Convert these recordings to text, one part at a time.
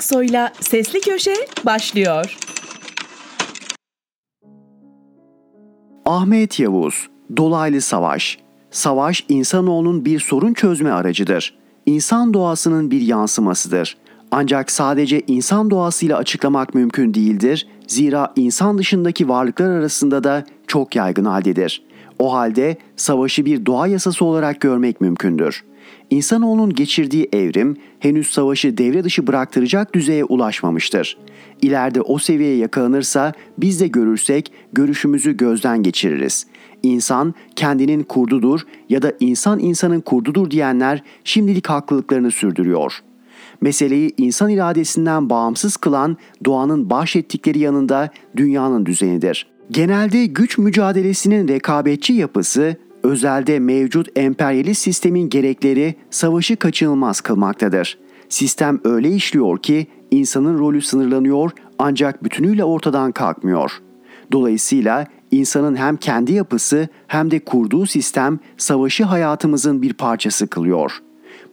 Aksoy'la Sesli Köşe başlıyor. Ahmet Yavuz, Dolaylı Savaş. Savaş insanoğlunun bir sorun çözme aracıdır. İnsan doğasının bir yansımasıdır. Ancak sadece insan doğasıyla açıklamak mümkün değildir. Zira insan dışındaki varlıklar arasında da çok yaygın haldedir. O halde savaşı bir doğa yasası olarak görmek mümkündür. İnsanoğlunun geçirdiği evrim henüz savaşı devre dışı bıraktıracak düzeye ulaşmamıştır. İleride o seviyeye yakalanırsa biz de görürsek görüşümüzü gözden geçiririz. İnsan kendinin kurdudur ya da insan insanın kurdudur diyenler şimdilik haklılıklarını sürdürüyor. Meseleyi insan iradesinden bağımsız kılan doğanın bahşettikleri yanında dünyanın düzenidir. Genelde güç mücadelesinin rekabetçi yapısı özelde mevcut emperyalist sistemin gerekleri savaşı kaçınılmaz kılmaktadır. Sistem öyle işliyor ki insanın rolü sınırlanıyor ancak bütünüyle ortadan kalkmıyor. Dolayısıyla insanın hem kendi yapısı hem de kurduğu sistem savaşı hayatımızın bir parçası kılıyor.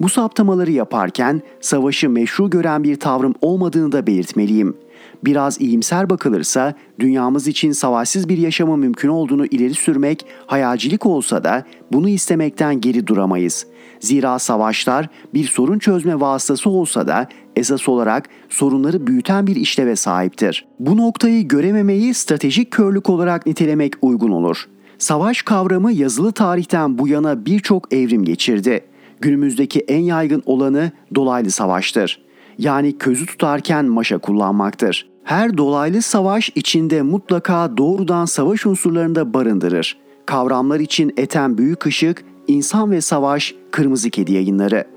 Bu saptamaları yaparken savaşı meşru gören bir tavrım olmadığını da belirtmeliyim.'' Biraz iyimser bakılırsa dünyamız için savaşsız bir yaşamı mümkün olduğunu ileri sürmek hayalcilik olsa da bunu istemekten geri duramayız. Zira savaşlar bir sorun çözme vasıtası olsa da esas olarak sorunları büyüten bir işleve sahiptir. Bu noktayı görememeyi stratejik körlük olarak nitelemek uygun olur. Savaş kavramı yazılı tarihten bu yana birçok evrim geçirdi. Günümüzdeki en yaygın olanı dolaylı savaştır yani közü tutarken maşa kullanmaktır. Her dolaylı savaş içinde mutlaka doğrudan savaş unsurlarını da barındırır. Kavramlar için eten büyük ışık, insan ve savaş, kırmızı kedi yayınları.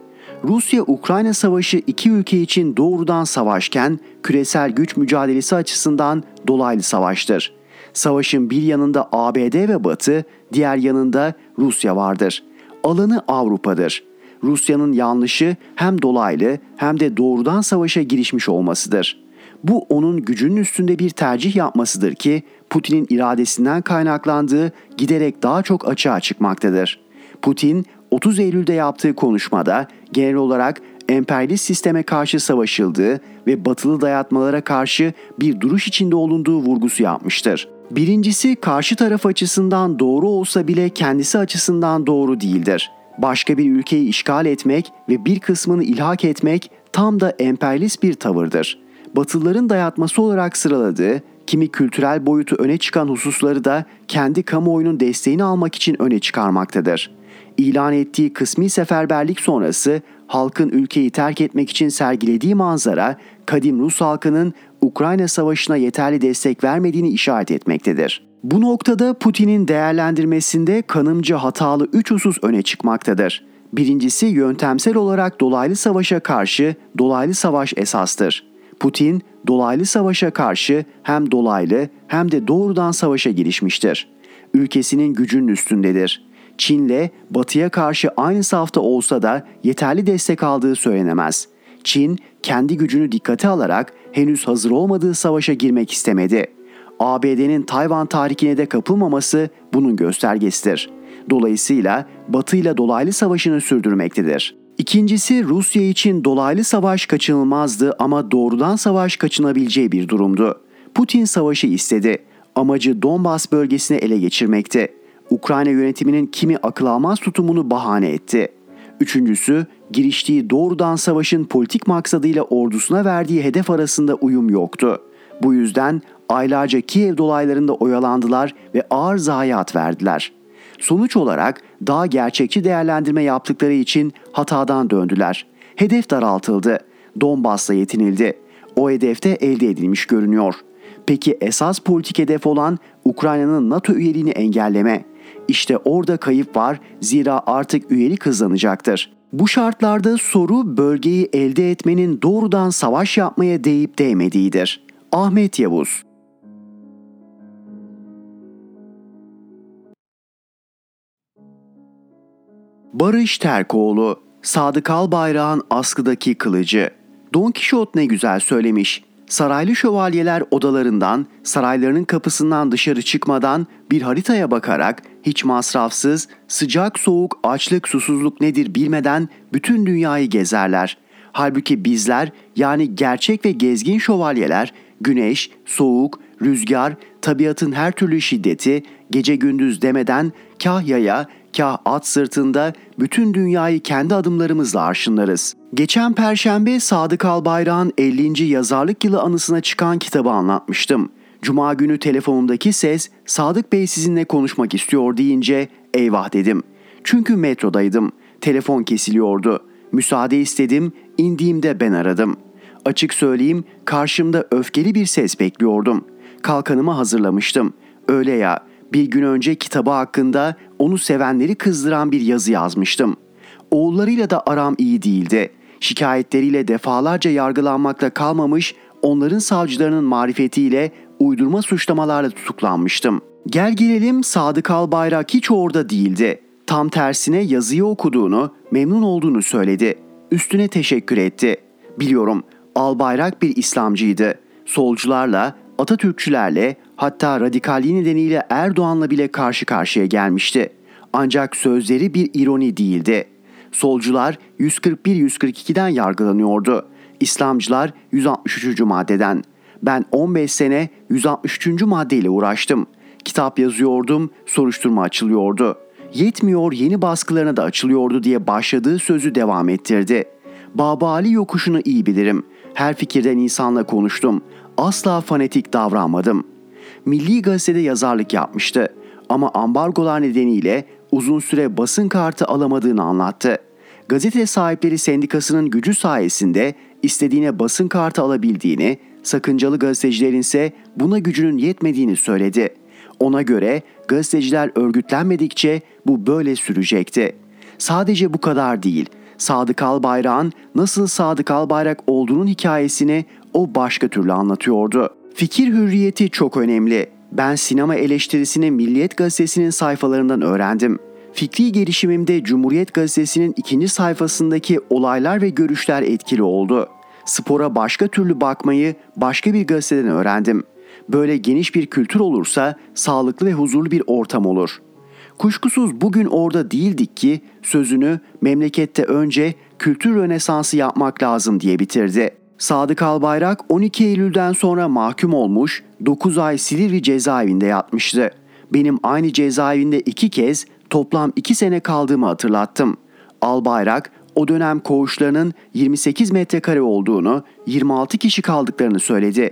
Rusya-Ukrayna savaşı iki ülke için doğrudan savaşken küresel güç mücadelesi açısından dolaylı savaştır. Savaşın bir yanında ABD ve Batı, diğer yanında Rusya vardır. Alanı Avrupa'dır. Rusya'nın yanlışı hem dolaylı hem de doğrudan savaşa girişmiş olmasıdır. Bu onun gücünün üstünde bir tercih yapmasıdır ki Putin'in iradesinden kaynaklandığı giderek daha çok açığa çıkmaktadır. Putin 30 Eylül'de yaptığı konuşmada genel olarak emperyalist sisteme karşı savaşıldığı ve batılı dayatmalara karşı bir duruş içinde olunduğu vurgusu yapmıştır. Birincisi karşı taraf açısından doğru olsa bile kendisi açısından doğru değildir başka bir ülkeyi işgal etmek ve bir kısmını ilhak etmek tam da emperyalist bir tavırdır. Batılıların dayatması olarak sıraladığı kimi kültürel boyutu öne çıkan hususları da kendi kamuoyunun desteğini almak için öne çıkarmaktadır. İlan ettiği kısmi seferberlik sonrası halkın ülkeyi terk etmek için sergilediği manzara kadim Rus halkının Ukrayna Savaşı'na yeterli destek vermediğini işaret etmektedir. Bu noktada Putin'in değerlendirmesinde kanımca hatalı üç husus öne çıkmaktadır. Birincisi yöntemsel olarak dolaylı savaşa karşı dolaylı savaş esastır. Putin dolaylı savaşa karşı hem dolaylı hem de doğrudan savaşa girişmiştir. Ülkesinin gücünün üstündedir. Çin'le batıya karşı aynı safta olsa da yeterli destek aldığı söylenemez. Çin kendi gücünü dikkate alarak henüz hazır olmadığı savaşa girmek istemedi. ABD'nin Tayvan tarihine de kapılmaması bunun göstergesidir. Dolayısıyla Batı ile dolaylı savaşını sürdürmektedir. İkincisi Rusya için dolaylı savaş kaçınılmazdı ama doğrudan savaş kaçınabileceği bir durumdu. Putin savaşı istedi. Amacı Donbas bölgesini ele geçirmekti. Ukrayna yönetiminin kimi akıl almaz tutumunu bahane etti. Üçüncüsü, giriştiği doğrudan savaşın politik maksadıyla ordusuna verdiği hedef arasında uyum yoktu. Bu yüzden aylarca Kiev dolaylarında oyalandılar ve ağır zayiat verdiler. Sonuç olarak daha gerçekçi değerlendirme yaptıkları için hatadan döndüler. Hedef daraltıldı. Donbas'la yetinildi. O hedefte elde edilmiş görünüyor. Peki esas politik hedef olan Ukrayna'nın NATO üyeliğini engelleme. İşte orada kayıp var zira artık üyelik hızlanacaktır. Bu şartlarda soru bölgeyi elde etmenin doğrudan savaş yapmaya değip değmediğidir. Ahmet Yavuz Barış Terkoğlu, Sadık Albayrak'ın askıdaki kılıcı. Don Kişot ne güzel söylemiş. Saraylı şövalyeler odalarından, saraylarının kapısından dışarı çıkmadan bir haritaya bakarak hiç masrafsız, sıcak soğuk, açlık, susuzluk nedir bilmeden bütün dünyayı gezerler. Halbuki bizler yani gerçek ve gezgin şövalyeler güneş, soğuk, rüzgar, tabiatın her türlü şiddeti, gece gündüz demeden kah yaya, kah at sırtında bütün dünyayı kendi adımlarımızla arşınlarız. Geçen perşembe Sadık Albayrak'ın 50. yazarlık yılı anısına çıkan kitabı anlatmıştım. Cuma günü telefonumdaki ses Sadık Bey sizinle konuşmak istiyor deyince eyvah dedim. Çünkü metrodaydım. Telefon kesiliyordu. Müsaade istedim, indiğimde ben aradım. Açık söyleyeyim karşımda öfkeli bir ses bekliyordum. Kalkanımı hazırlamıştım. Öyle ya bir gün önce kitabı hakkında onu sevenleri kızdıran bir yazı yazmıştım. Oğullarıyla da aram iyi değildi. Şikayetleriyle defalarca yargılanmakla kalmamış, onların savcılarının marifetiyle uydurma suçlamalarla tutuklanmıştım. Gel gelelim Sadık Albayrak hiç orada değildi. Tam tersine yazıyı okuduğunu, memnun olduğunu söyledi. Üstüne teşekkür etti. Biliyorum Albayrak bir İslamcıydı. Solcularla, Atatürkçülerle hatta radikalliği nedeniyle Erdoğan'la bile karşı karşıya gelmişti. Ancak sözleri bir ironi değildi. Solcular 141-142'den yargılanıyordu. İslamcılar 163. maddeden. Ben 15 sene 163. maddeyle uğraştım. Kitap yazıyordum, soruşturma açılıyordu. Yetmiyor yeni baskılarına da açılıyordu diye başladığı sözü devam ettirdi. Baba Ali yokuşunu iyi bilirim. Her fikirden insanla konuştum. Asla fanatik davranmadım. Milli Gazete'de yazarlık yapmıştı ama ambargolar nedeniyle uzun süre basın kartı alamadığını anlattı. Gazete sahipleri sendikasının gücü sayesinde istediğine basın kartı alabildiğini, sakıncalı gazetecilerin ise buna gücünün yetmediğini söyledi. Ona göre gazeteciler örgütlenmedikçe bu böyle sürecekti. Sadece bu kadar değil. Sadık Albayrak'ın nasıl Sadık Albayrak olduğunun hikayesini o başka türlü anlatıyordu. Fikir hürriyeti çok önemli. Ben sinema eleştirisini Milliyet Gazetesi'nin sayfalarından öğrendim. Fikri gelişimimde Cumhuriyet Gazetesi'nin ikinci sayfasındaki olaylar ve görüşler etkili oldu. Spora başka türlü bakmayı başka bir gazeteden öğrendim. Böyle geniş bir kültür olursa sağlıklı ve huzurlu bir ortam olur. Kuşkusuz bugün orada değildik ki sözünü memlekette önce kültür rönesansı yapmak lazım diye bitirdi. Sadık Albayrak 12 Eylül'den sonra mahkum olmuş 9 ay Silivri cezaevinde yatmıştı. Benim aynı cezaevinde iki kez toplam 2 sene kaldığımı hatırlattım. Albayrak o dönem koğuşlarının 28 metrekare olduğunu, 26 kişi kaldıklarını söyledi.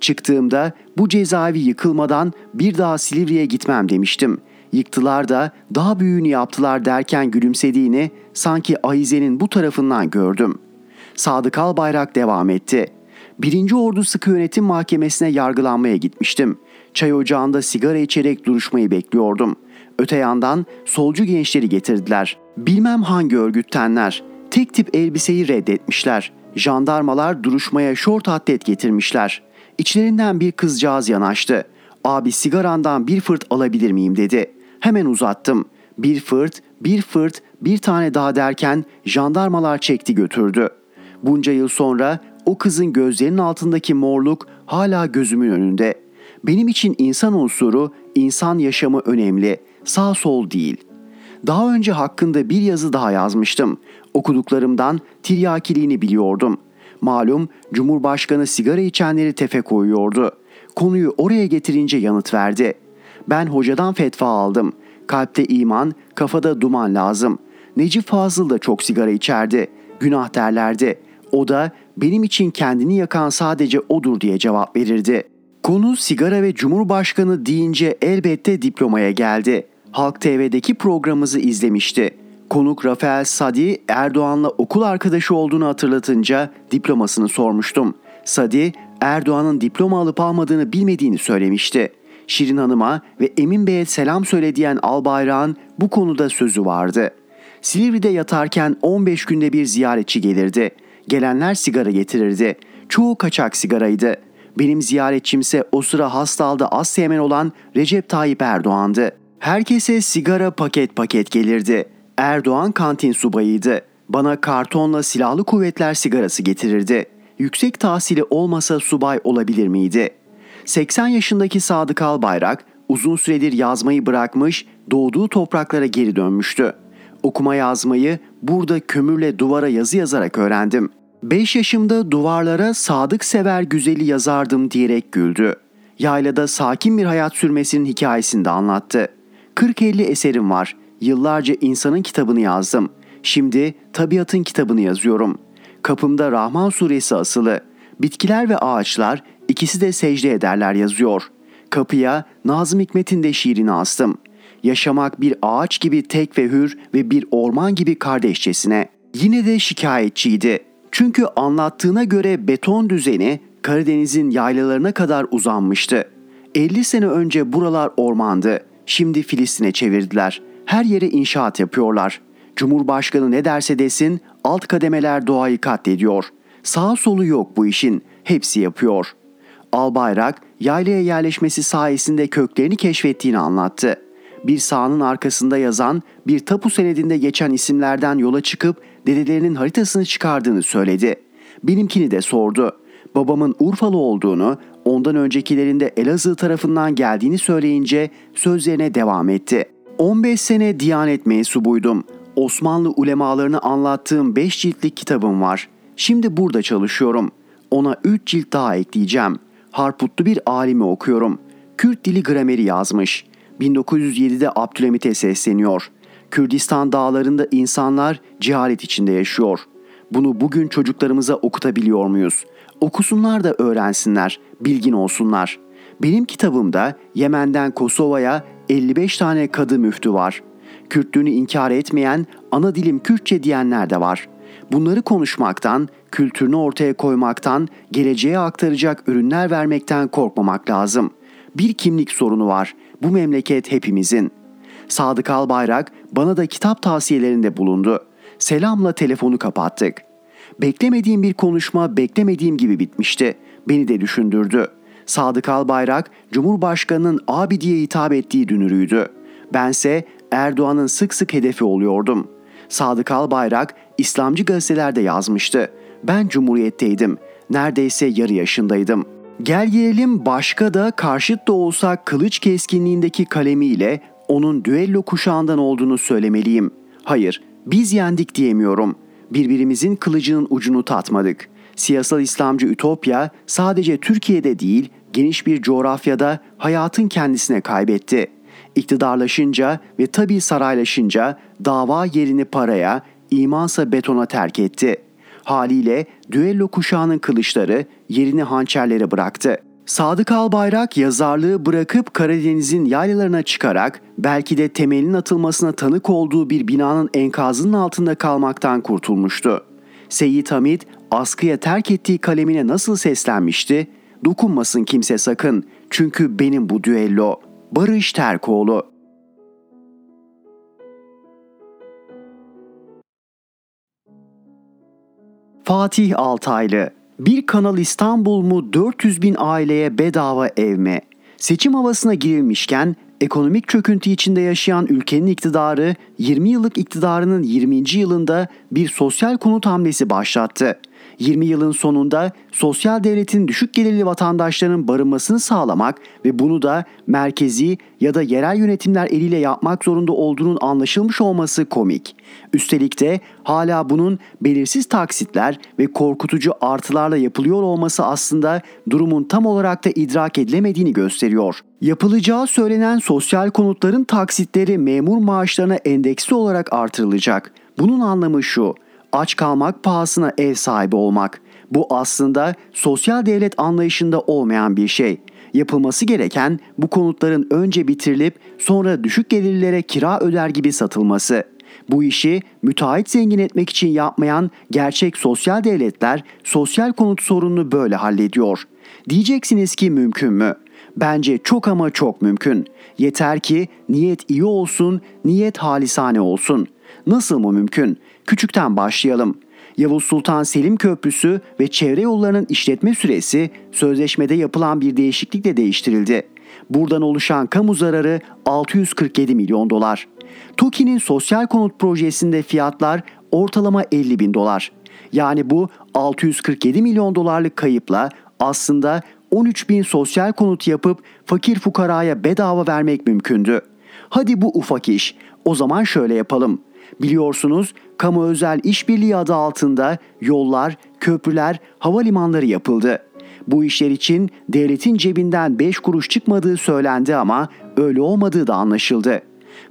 Çıktığımda bu cezaevi yıkılmadan bir daha Silivri'ye gitmem demiştim. Yıktılar da daha büyüğünü yaptılar derken gülümsediğini sanki Ahize'nin bu tarafından gördüm. Sadık Albayrak devam etti. Birinci Ordu Sıkı Yönetim Mahkemesi'ne yargılanmaya gitmiştim. Çay ocağında sigara içerek duruşmayı bekliyordum. Öte yandan solcu gençleri getirdiler. Bilmem hangi örgüttenler. Tek tip elbiseyi reddetmişler. Jandarmalar duruşmaya şort atlet getirmişler. İçlerinden bir kızcağız yanaştı. Abi sigarandan bir fırt alabilir miyim dedi. Hemen uzattım. Bir fırt, bir fırt, bir tane daha derken jandarmalar çekti götürdü. Bunca yıl sonra o kızın gözlerinin altındaki morluk hala gözümün önünde. Benim için insan unsuru, insan yaşamı önemli. Sağ sol değil. Daha önce hakkında bir yazı daha yazmıştım. Okuduklarımdan tiryakiliğini biliyordum. Malum Cumhurbaşkanı sigara içenleri tefe koyuyordu. Konuyu oraya getirince yanıt verdi. Ben hocadan fetva aldım. Kalpte iman, kafada duman lazım. Necip Fazıl da çok sigara içerdi. Günah derlerdi. O da benim için kendini yakan sadece odur diye cevap verirdi. Konu sigara ve Cumhurbaşkanı deyince elbette diplomaya geldi. Halk TV'deki programımızı izlemişti. Konuk Rafael Sadi Erdoğan'la okul arkadaşı olduğunu hatırlatınca diplomasını sormuştum. Sadi Erdoğan'ın diploma alıp almadığını bilmediğini söylemişti. Şirin Hanım'a ve Emin Bey'e selam söyle Albayrak'ın bu konuda sözü vardı. Silivri'de yatarken 15 günde bir ziyaretçi gelirdi. Gelenler sigara getirirdi. Çoğu kaçak sigaraydı. Benim ziyaretçimse o sıra hasta halde az sevmen olan Recep Tayyip Erdoğan'dı. Herkese sigara paket paket gelirdi. Erdoğan kantin subayıydı. Bana kartonla silahlı kuvvetler sigarası getirirdi. Yüksek tahsili olmasa subay olabilir miydi? 80 yaşındaki Sadık Albayrak uzun süredir yazmayı bırakmış, doğduğu topraklara geri dönmüştü. Okuma yazmayı burada kömürle duvara yazı yazarak öğrendim. 5 yaşımda duvarlara sadık sever güzeli yazardım diyerek güldü. Yaylada sakin bir hayat sürmesinin hikayesini de anlattı. 40-50 eserim var. Yıllarca insanın kitabını yazdım. Şimdi tabiatın kitabını yazıyorum. Kapımda Rahman suresi asılı. Bitkiler ve ağaçlar ikisi de secde ederler yazıyor. Kapıya Nazım Hikmet'in de şiirini astım. Yaşamak bir ağaç gibi tek ve hür ve bir orman gibi kardeşçesine. Yine de şikayetçiydi. Çünkü anlattığına göre beton düzeni Karadeniz'in yaylalarına kadar uzanmıştı. 50 sene önce buralar ormandı. Şimdi Filistin'e çevirdiler. Her yere inşaat yapıyorlar. Cumhurbaşkanı ne derse desin alt kademeler doğayı katlediyor. Sağ solu yok bu işin. Hepsi yapıyor. Albayrak yaylaya yerleşmesi sayesinde köklerini keşfettiğini anlattı. Bir sahanın arkasında yazan bir tapu senedinde geçen isimlerden yola çıkıp dedelerinin haritasını çıkardığını söyledi. Benimkini de sordu. Babamın Urfalı olduğunu, ondan öncekilerinde Elazığ tarafından geldiğini söyleyince sözlerine devam etti. 15 sene Diyanet mensubuydum. Osmanlı ulemalarını anlattığım 5 ciltlik kitabım var. Şimdi burada çalışıyorum. Ona 3 cilt daha ekleyeceğim. Harputlu bir alimi okuyorum. Kürt dili grameri yazmış. 1907'de Abdülhamit'e sesleniyor. Kürdistan dağlarında insanlar cehalet içinde yaşıyor. Bunu bugün çocuklarımıza okutabiliyor muyuz? Okusunlar da öğrensinler, bilgin olsunlar. Benim kitabımda Yemen'den Kosova'ya 55 tane kadı müftü var. Kürtlüğünü inkar etmeyen, ana dilim Kürtçe diyenler de var. Bunları konuşmaktan, kültürünü ortaya koymaktan, geleceğe aktaracak ürünler vermekten korkmamak lazım. Bir kimlik sorunu var. Bu memleket hepimizin. Sadık Albayrak bana da kitap tavsiyelerinde bulundu. Selamla telefonu kapattık. Beklemediğim bir konuşma beklemediğim gibi bitmişti. Beni de düşündürdü. Sadık Albayrak, Cumhurbaşkanı'nın abi diye hitap ettiği dünürüydü. Bense Erdoğan'ın sık sık hedefi oluyordum. Sadık Albayrak İslamcı gazetelerde yazmıştı. Ben cumhuriyetteydim. Neredeyse yarı yaşındaydım. Gel gelelim başka da karşıt da olsa kılıç keskinliğindeki kalemiyle onun düello kuşağından olduğunu söylemeliyim. Hayır, biz yendik diyemiyorum. Birbirimizin kılıcının ucunu tatmadık. Siyasal İslamcı ütopya sadece Türkiye'de değil, geniş bir coğrafyada hayatın kendisine kaybetti. İktidarlaşınca ve tabii saraylaşınca dava yerini paraya, imansa betona terk etti. Haliyle düello kuşağının kılıçları yerini hançerlere bıraktı. Sadık Albayrak yazarlığı bırakıp Karadeniz'in yaylalarına çıkarak belki de temelin atılmasına tanık olduğu bir binanın enkazının altında kalmaktan kurtulmuştu. Seyyid Hamid askıya terk ettiği kalemine nasıl seslenmişti? Dokunmasın kimse sakın çünkü benim bu düello. Barış Terkoğlu Fatih Altaylı Bir Kanal İstanbul mu 400 bin aileye bedava ev mi? Seçim havasına girilmişken ekonomik çöküntü içinde yaşayan ülkenin iktidarı 20 yıllık iktidarının 20. yılında bir sosyal konut hamlesi başlattı. 20 yılın sonunda sosyal devletin düşük gelirli vatandaşlarının barınmasını sağlamak ve bunu da merkezi ya da yerel yönetimler eliyle yapmak zorunda olduğunun anlaşılmış olması komik. Üstelik de hala bunun belirsiz taksitler ve korkutucu artılarla yapılıyor olması aslında durumun tam olarak da idrak edilemediğini gösteriyor. Yapılacağı söylenen sosyal konutların taksitleri memur maaşlarına endeksli olarak artırılacak. Bunun anlamı şu aç kalmak pahasına ev sahibi olmak. Bu aslında sosyal devlet anlayışında olmayan bir şey. Yapılması gereken bu konutların önce bitirilip sonra düşük gelirlilere kira öder gibi satılması. Bu işi müteahhit zengin etmek için yapmayan gerçek sosyal devletler sosyal konut sorununu böyle hallediyor. Diyeceksiniz ki mümkün mü? Bence çok ama çok mümkün. Yeter ki niyet iyi olsun, niyet halisane olsun. Nasıl mı mümkün? Küçükten başlayalım. Yavuz Sultan Selim Köprüsü ve çevre yollarının işletme süresi sözleşmede yapılan bir değişiklikle değiştirildi. Buradan oluşan kamu zararı 647 milyon dolar. TOKİ'nin sosyal konut projesinde fiyatlar ortalama 50 bin dolar. Yani bu 647 milyon dolarlık kayıpla aslında 13 bin sosyal konut yapıp fakir fukaraya bedava vermek mümkündü. Hadi bu ufak iş. O zaman şöyle yapalım. Biliyorsunuz kamu özel işbirliği adı altında yollar, köprüler, havalimanları yapıldı. Bu işler için devletin cebinden 5 kuruş çıkmadığı söylendi ama öyle olmadığı da anlaşıldı.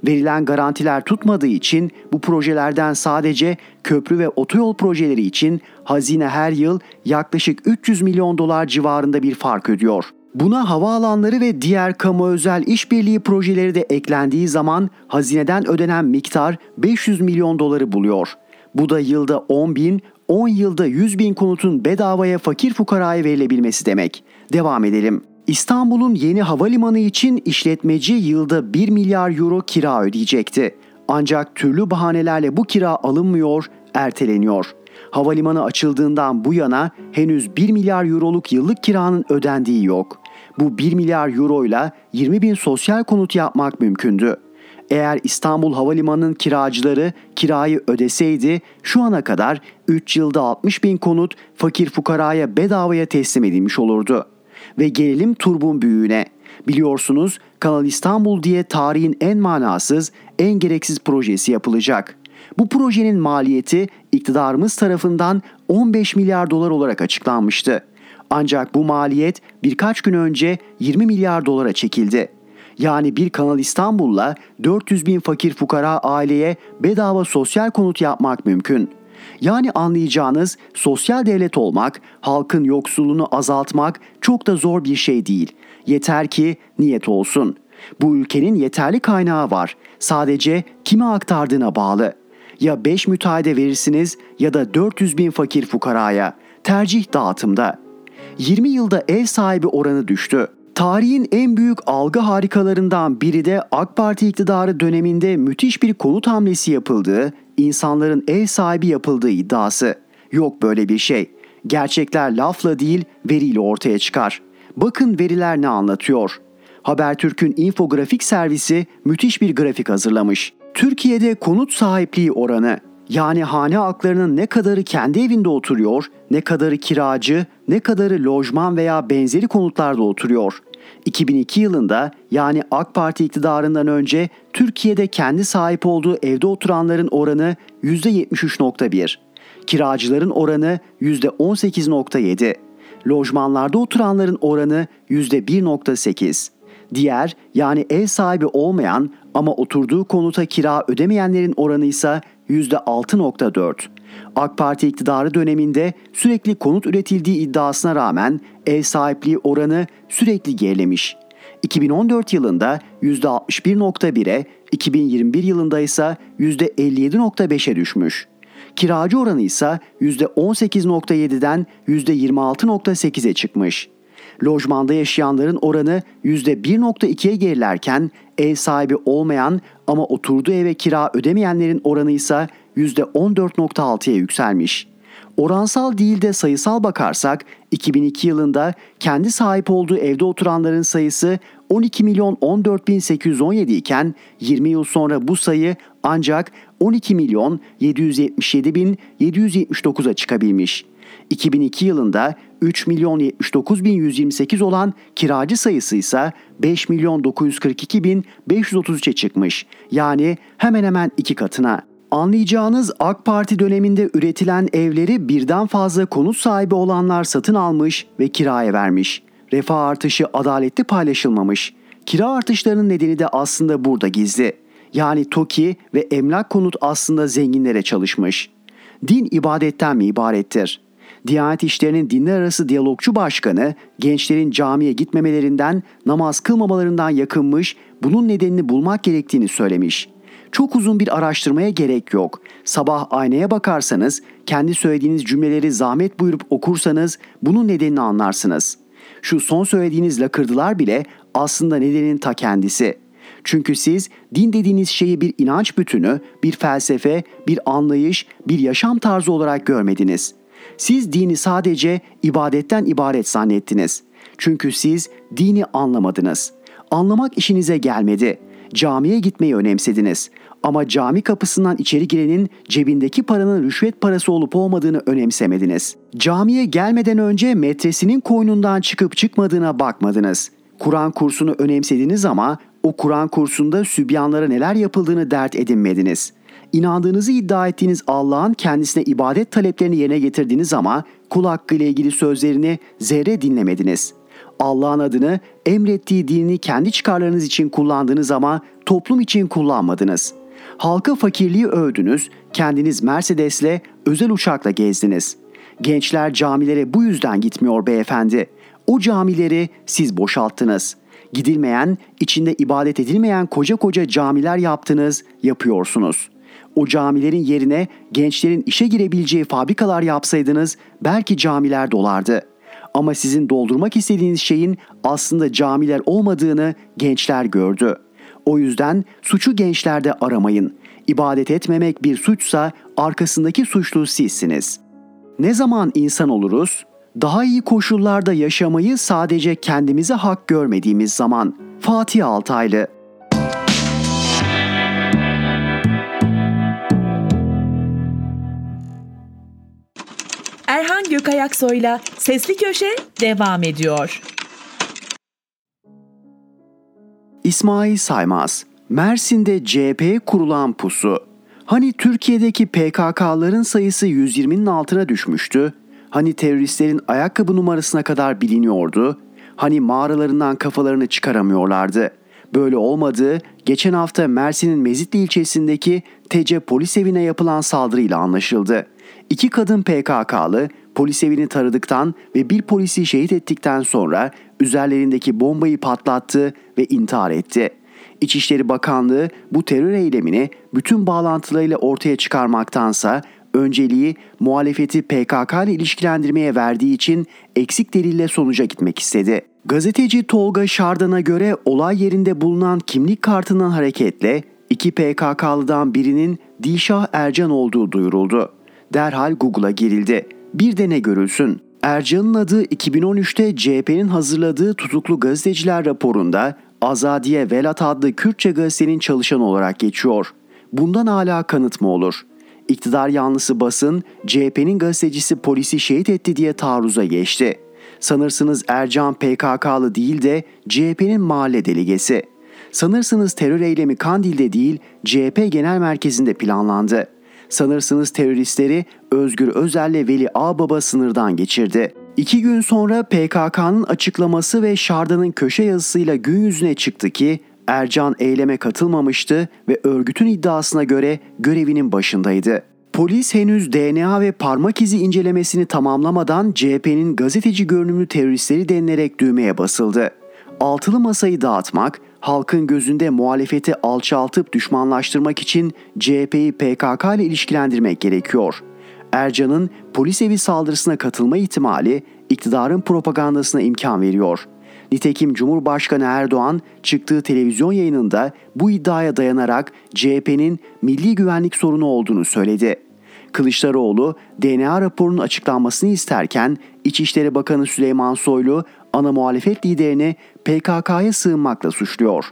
Verilen garantiler tutmadığı için bu projelerden sadece köprü ve otoyol projeleri için hazine her yıl yaklaşık 300 milyon dolar civarında bir fark ödüyor. Buna havaalanları ve diğer kamu özel işbirliği projeleri de eklendiği zaman hazineden ödenen miktar 500 milyon doları buluyor. Bu da yılda 10 bin, 10 yılda 100 bin konutun bedavaya fakir fukaraya verilebilmesi demek. Devam edelim. İstanbul'un yeni havalimanı için işletmeci yılda 1 milyar euro kira ödeyecekti. Ancak türlü bahanelerle bu kira alınmıyor, erteleniyor. Havalimanı açıldığından bu yana henüz 1 milyar euroluk yıllık kiranın ödendiği yok. Bu 1 milyar euro ile 20 bin sosyal konut yapmak mümkündü. Eğer İstanbul Havalimanı'nın kiracıları kirayı ödeseydi şu ana kadar 3 yılda 60 bin konut fakir fukaraya bedavaya teslim edilmiş olurdu. Ve gelelim turbun büyüğüne. Biliyorsunuz Kanal İstanbul diye tarihin en manasız, en gereksiz projesi yapılacak. Bu projenin maliyeti iktidarımız tarafından 15 milyar dolar olarak açıklanmıştı. Ancak bu maliyet birkaç gün önce 20 milyar dolara çekildi. Yani bir Kanal İstanbul'la 400 bin fakir fukara aileye bedava sosyal konut yapmak mümkün. Yani anlayacağınız sosyal devlet olmak, halkın yoksulluğunu azaltmak çok da zor bir şey değil. Yeter ki niyet olsun. Bu ülkenin yeterli kaynağı var. Sadece kime aktardığına bağlı. Ya 5 müteahhide verirsiniz ya da 400 bin fakir fukaraya. Tercih dağıtımda. 20 yılda ev sahibi oranı düştü. Tarihin en büyük algı harikalarından biri de AK Parti iktidarı döneminde müthiş bir konut hamlesi yapıldığı, insanların ev sahibi yapıldığı iddiası. Yok böyle bir şey. Gerçekler lafla değil, veriyle ortaya çıkar. Bakın veriler ne anlatıyor. Habertürk'ün infografik servisi müthiş bir grafik hazırlamış. Türkiye'de konut sahipliği oranı yani hane halklarının ne kadarı kendi evinde oturuyor, ne kadarı kiracı, ne kadarı lojman veya benzeri konutlarda oturuyor. 2002 yılında yani AK Parti iktidarından önce Türkiye'de kendi sahip olduğu evde oturanların oranı %73.1, kiracıların oranı %18.7, lojmanlarda oturanların oranı %1.8. Diğer yani ev sahibi olmayan ama oturduğu konuta kira ödemeyenlerin oranı ise %6.4. AK Parti iktidarı döneminde sürekli konut üretildiği iddiasına rağmen ev sahipliği oranı sürekli gerilemiş. 2014 yılında %61.1'e, 2021 yılında ise %57.5'e düşmüş. Kiracı oranı ise %18.7'den %26.8'e çıkmış. Lojmanda yaşayanların oranı %1.2'ye gerilerken ev sahibi olmayan ama oturduğu eve kira ödemeyenlerin oranı ise %14.6'ya yükselmiş. Oransal değil de sayısal bakarsak 2002 yılında kendi sahip olduğu evde oturanların sayısı 12 milyon 14 bin 817 iken 20 yıl sonra bu sayı ancak 12 milyon 777 bin 779'a çıkabilmiş. 2002 yılında 3 milyon 79 bin 128 olan kiracı sayısı ise 5 milyon 942 bin 533'e çıkmış. Yani hemen hemen iki katına. Anlayacağınız AK Parti döneminde üretilen evleri birden fazla konut sahibi olanlar satın almış ve kiraya vermiş. Refah artışı adaletli paylaşılmamış. Kira artışlarının nedeni de aslında burada gizli. Yani TOKİ ve emlak konut aslında zenginlere çalışmış. Din ibadetten mi ibarettir? Diyanet İşleri'nin dinler arası diyalogçu başkanı gençlerin camiye gitmemelerinden, namaz kılmamalarından yakınmış, bunun nedenini bulmak gerektiğini söylemiş. Çok uzun bir araştırmaya gerek yok. Sabah aynaya bakarsanız, kendi söylediğiniz cümleleri zahmet buyurup okursanız bunun nedenini anlarsınız. Şu son söylediğiniz lakırdılar bile aslında nedenin ta kendisi. Çünkü siz din dediğiniz şeyi bir inanç bütünü, bir felsefe, bir anlayış, bir yaşam tarzı olarak görmediniz. Siz dini sadece ibadetten ibaret zannettiniz. Çünkü siz dini anlamadınız. Anlamak işinize gelmedi. Camiye gitmeyi önemsediniz. Ama cami kapısından içeri girenin cebindeki paranın rüşvet parası olup olmadığını önemsemediniz. Camiye gelmeden önce metresinin koynundan çıkıp çıkmadığına bakmadınız. Kur'an kursunu önemsediniz ama o Kur'an kursunda sübyanlara neler yapıldığını dert edinmediniz. İnandığınızı iddia ettiğiniz Allah'ın kendisine ibadet taleplerini yerine getirdiğiniz ama kul hakkı ile ilgili sözlerini zerre dinlemediniz. Allah'ın adını emrettiği dinini kendi çıkarlarınız için kullandınız ama toplum için kullanmadınız. Halka fakirliği övdünüz, kendiniz Mercedes'le, özel uçakla gezdiniz. Gençler camilere bu yüzden gitmiyor beyefendi. O camileri siz boşalttınız. Gidilmeyen, içinde ibadet edilmeyen koca koca camiler yaptınız, yapıyorsunuz. O camilerin yerine gençlerin işe girebileceği fabrikalar yapsaydınız belki camiler dolardı. Ama sizin doldurmak istediğiniz şeyin aslında camiler olmadığını gençler gördü. O yüzden suçu gençlerde aramayın. İbadet etmemek bir suçsa arkasındaki suçlu sizsiniz. Ne zaman insan oluruz? Daha iyi koşullarda yaşamayı sadece kendimize hak görmediğimiz zaman. Fatih Altaylı Erhan Gökayaksoy'la Sesli Köşe devam ediyor. İsmail Saymaz Mersin'de CHP kurulan pusu. Hani Türkiye'deki PKK'ların sayısı 120'nin altına düşmüştü? Hani teröristlerin ayakkabı numarasına kadar biliniyordu? Hani mağaralarından kafalarını çıkaramıyorlardı? Böyle olmadığı geçen hafta Mersin'in Mezitli ilçesindeki TC polis evine yapılan saldırıyla anlaşıldı. İki kadın PKK'lı polis evini taradıktan ve bir polisi şehit ettikten sonra üzerlerindeki bombayı patlattı ve intihar etti. İçişleri Bakanlığı bu terör eylemini bütün bağlantılarıyla ortaya çıkarmaktansa önceliği muhalefeti PKK ile ilişkilendirmeye verdiği için eksik delille sonuca gitmek istedi. Gazeteci Tolga Şardan'a göre olay yerinde bulunan kimlik kartından hareketle iki PKK'lıdan birinin Dilşah Ercan olduğu duyuruldu. Derhal Google'a girildi. Bir de ne görülsün? Ercan'ın adı 2013'te CHP'nin hazırladığı tutuklu gazeteciler raporunda Azadiye Velat adlı Kürtçe gazetenin çalışanı olarak geçiyor. Bundan hala kanıt mı olur? İktidar yanlısı basın CHP'nin gazetecisi polisi şehit etti diye taarruza geçti. Sanırsınız Ercan PKK'lı değil de CHP'nin mahalle delegesi. Sanırsınız terör eylemi Kandil'de değil CHP genel merkezinde planlandı. Sanırsınız teröristleri Özgür Özel'le Veli Ağbaba sınırdan geçirdi. İki gün sonra PKK'nın açıklaması ve Şarda'nın köşe yazısıyla gün yüzüne çıktı ki Ercan eyleme katılmamıştı ve örgütün iddiasına göre görevinin başındaydı. Polis henüz DNA ve parmak izi incelemesini tamamlamadan CHP'nin gazeteci görünümlü teröristleri denilerek düğmeye basıldı. Altılı masayı dağıtmak, halkın gözünde muhalefeti alçaltıp düşmanlaştırmak için CHP'yi PKK ile ilişkilendirmek gerekiyor. Ercan'ın polis evi saldırısına katılma ihtimali iktidarın propagandasına imkan veriyor. Nitekim Cumhurbaşkanı Erdoğan çıktığı televizyon yayınında bu iddiaya dayanarak CHP'nin milli güvenlik sorunu olduğunu söyledi. Kılıçdaroğlu DNA raporunun açıklanmasını isterken İçişleri Bakanı Süleyman Soylu ana muhalefet liderini PKK'ya sığınmakla suçluyor.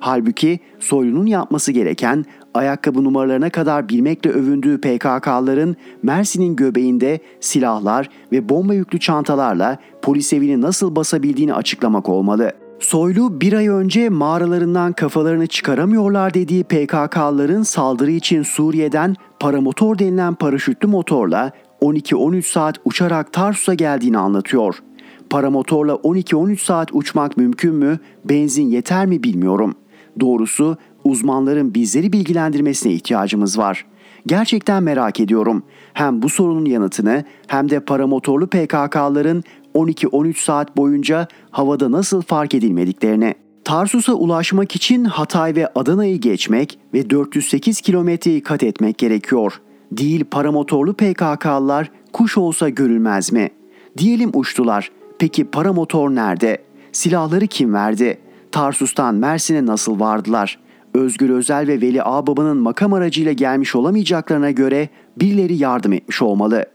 Halbuki Soylu'nun yapması gereken ayakkabı numaralarına kadar bilmekle övündüğü PKK'ların Mersin'in göbeğinde silahlar ve bomba yüklü çantalarla polis evini nasıl basabildiğini açıklamak olmalı. Soylu bir ay önce mağaralarından kafalarını çıkaramıyorlar dediği PKK'ların saldırı için Suriye'den paramotor denilen paraşütlü motorla 12-13 saat uçarak Tarsus'a geldiğini anlatıyor. Paramotorla 12-13 saat uçmak mümkün mü, benzin yeter mi bilmiyorum. Doğrusu uzmanların bizleri bilgilendirmesine ihtiyacımız var. Gerçekten merak ediyorum. Hem bu sorunun yanıtını hem de paramotorlu PKK'ların 12-13 saat boyunca havada nasıl fark edilmediklerini. Tarsus'a ulaşmak için Hatay ve Adana'yı geçmek ve 408 kilometreyi kat etmek gerekiyor. Değil paramotorlu PKK'lılar kuş olsa görülmez mi? Diyelim uçtular. Peki paramotor nerede? Silahları kim verdi? Tarsus'tan Mersin'e nasıl vardılar? Özgür Özel ve Veli Ağbaba'nın makam aracıyla gelmiş olamayacaklarına göre birileri yardım etmiş olmalı.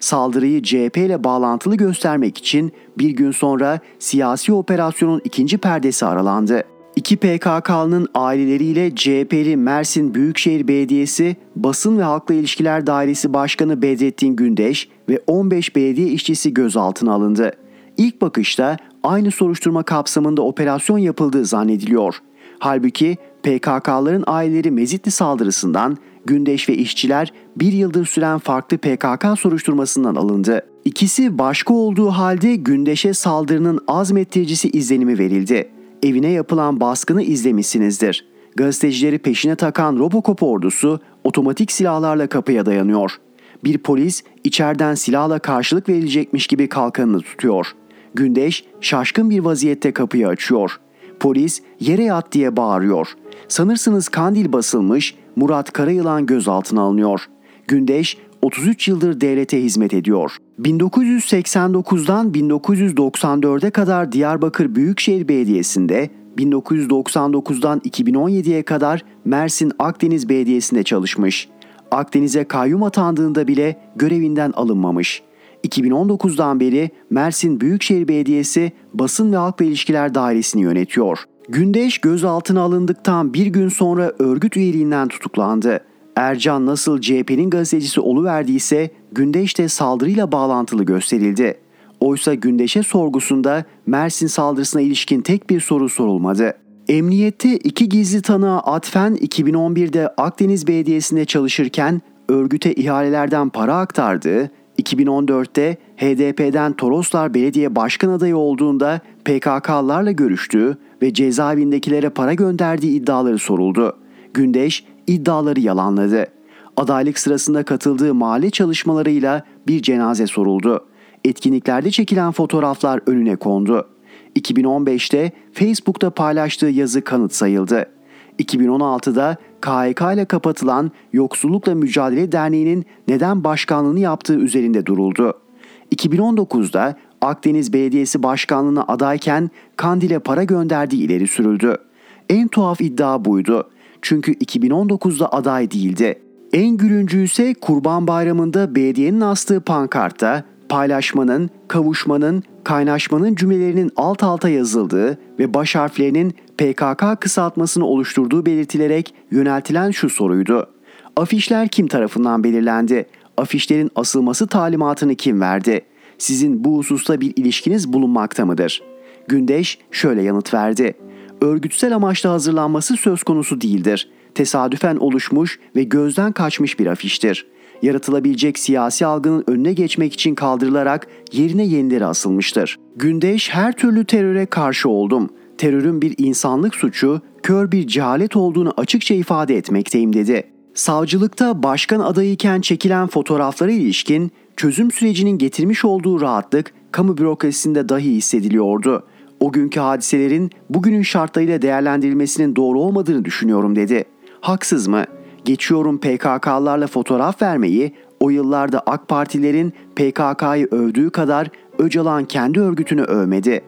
Saldırıyı CHP ile bağlantılı göstermek için bir gün sonra siyasi operasyonun ikinci perdesi aralandı. İki PKK'nın aileleriyle CHP'li Mersin Büyükşehir Belediyesi Basın ve Halkla İlişkiler Dairesi Başkanı Bedrettin Gündeş ve 15 belediye işçisi gözaltına alındı. İlk bakışta aynı soruşturma kapsamında operasyon yapıldığı zannediliyor. Halbuki PKK'ların aileleri Mezitli saldırısından Gündeş ve işçiler bir yıldır süren farklı PKK soruşturmasından alındı. İkisi başka olduğu halde Gündeş'e saldırının azmettiricisi izlenimi verildi. Evine yapılan baskını izlemişsinizdir. Gazetecileri peşine takan Robocop ordusu otomatik silahlarla kapıya dayanıyor. Bir polis içeriden silahla karşılık verilecekmiş gibi kalkanını tutuyor. Gündeş şaşkın bir vaziyette kapıyı açıyor. Polis yere yat diye bağırıyor. Sanırsınız kandil basılmış, Murat Karayılan gözaltına alınıyor. Gündeş 33 yıldır devlete hizmet ediyor. 1989'dan 1994'e kadar Diyarbakır Büyükşehir Belediyesi'nde, 1999'dan 2017'ye kadar Mersin Akdeniz Belediyesi'nde çalışmış. Akdeniz'e kayyum atandığında bile görevinden alınmamış. 2019'dan beri Mersin Büyükşehir Belediyesi Basın ve Halkla İlişkiler Dairesi'ni yönetiyor. Gündeş gözaltına alındıktan bir gün sonra örgüt üyeliğinden tutuklandı. Ercan nasıl CHP'nin gazetecisi oluverdiyse Gündeş de saldırıyla bağlantılı gösterildi. Oysa Gündeş'e sorgusunda Mersin saldırısına ilişkin tek bir soru sorulmadı. Emniyette iki gizli tanığa atfen 2011'de Akdeniz Belediyesi'nde çalışırken örgüte ihalelerden para aktardığı, 2014'te HDP'den Toroslar Belediye Başkan adayı olduğunda PKK'larla görüştüğü ve cezaevindekilere para gönderdiği iddiaları soruldu. Gündeş iddiaları yalanladı. Adaylık sırasında katıldığı mahalle çalışmalarıyla bir cenaze soruldu. Etkinliklerde çekilen fotoğraflar önüne kondu. 2015'te Facebook'ta paylaştığı yazı kanıt sayıldı. 2016'da KHK ile kapatılan Yoksullukla Mücadele Derneği'nin neden başkanlığını yaptığı üzerinde duruldu. 2019'da Akdeniz Belediyesi Başkanlığı'na adayken Kandil'e para gönderdiği ileri sürüldü. En tuhaf iddia buydu. Çünkü 2019'da aday değildi. En gülüncü ise Kurban Bayramı'nda belediyenin astığı pankartta paylaşmanın, kavuşmanın, kaynaşmanın cümlelerinin alt alta yazıldığı ve baş harflerinin PKK kısaltmasını oluşturduğu belirtilerek yöneltilen şu soruydu. Afişler kim tarafından belirlendi? Afişlerin asılması talimatını kim verdi? Sizin bu hususta bir ilişkiniz bulunmakta mıdır? Gündeş şöyle yanıt verdi. Örgütsel amaçla hazırlanması söz konusu değildir. Tesadüfen oluşmuş ve gözden kaçmış bir afiştir yaratılabilecek siyasi algının önüne geçmek için kaldırılarak yerine yenileri asılmıştır. Gündeş her türlü teröre karşı oldum. Terörün bir insanlık suçu, kör bir cehalet olduğunu açıkça ifade etmekteyim dedi. Savcılıkta başkan adayıyken çekilen fotoğraflara ilişkin çözüm sürecinin getirmiş olduğu rahatlık kamu bürokrasisinde dahi hissediliyordu. O günkü hadiselerin bugünün şartlarıyla değerlendirilmesinin doğru olmadığını düşünüyorum dedi. Haksız mı? Geçiyorum PKK'larla fotoğraf vermeyi, o yıllarda AK Partilerin PKK'yı övdüğü kadar Öcalan kendi örgütünü övmedi.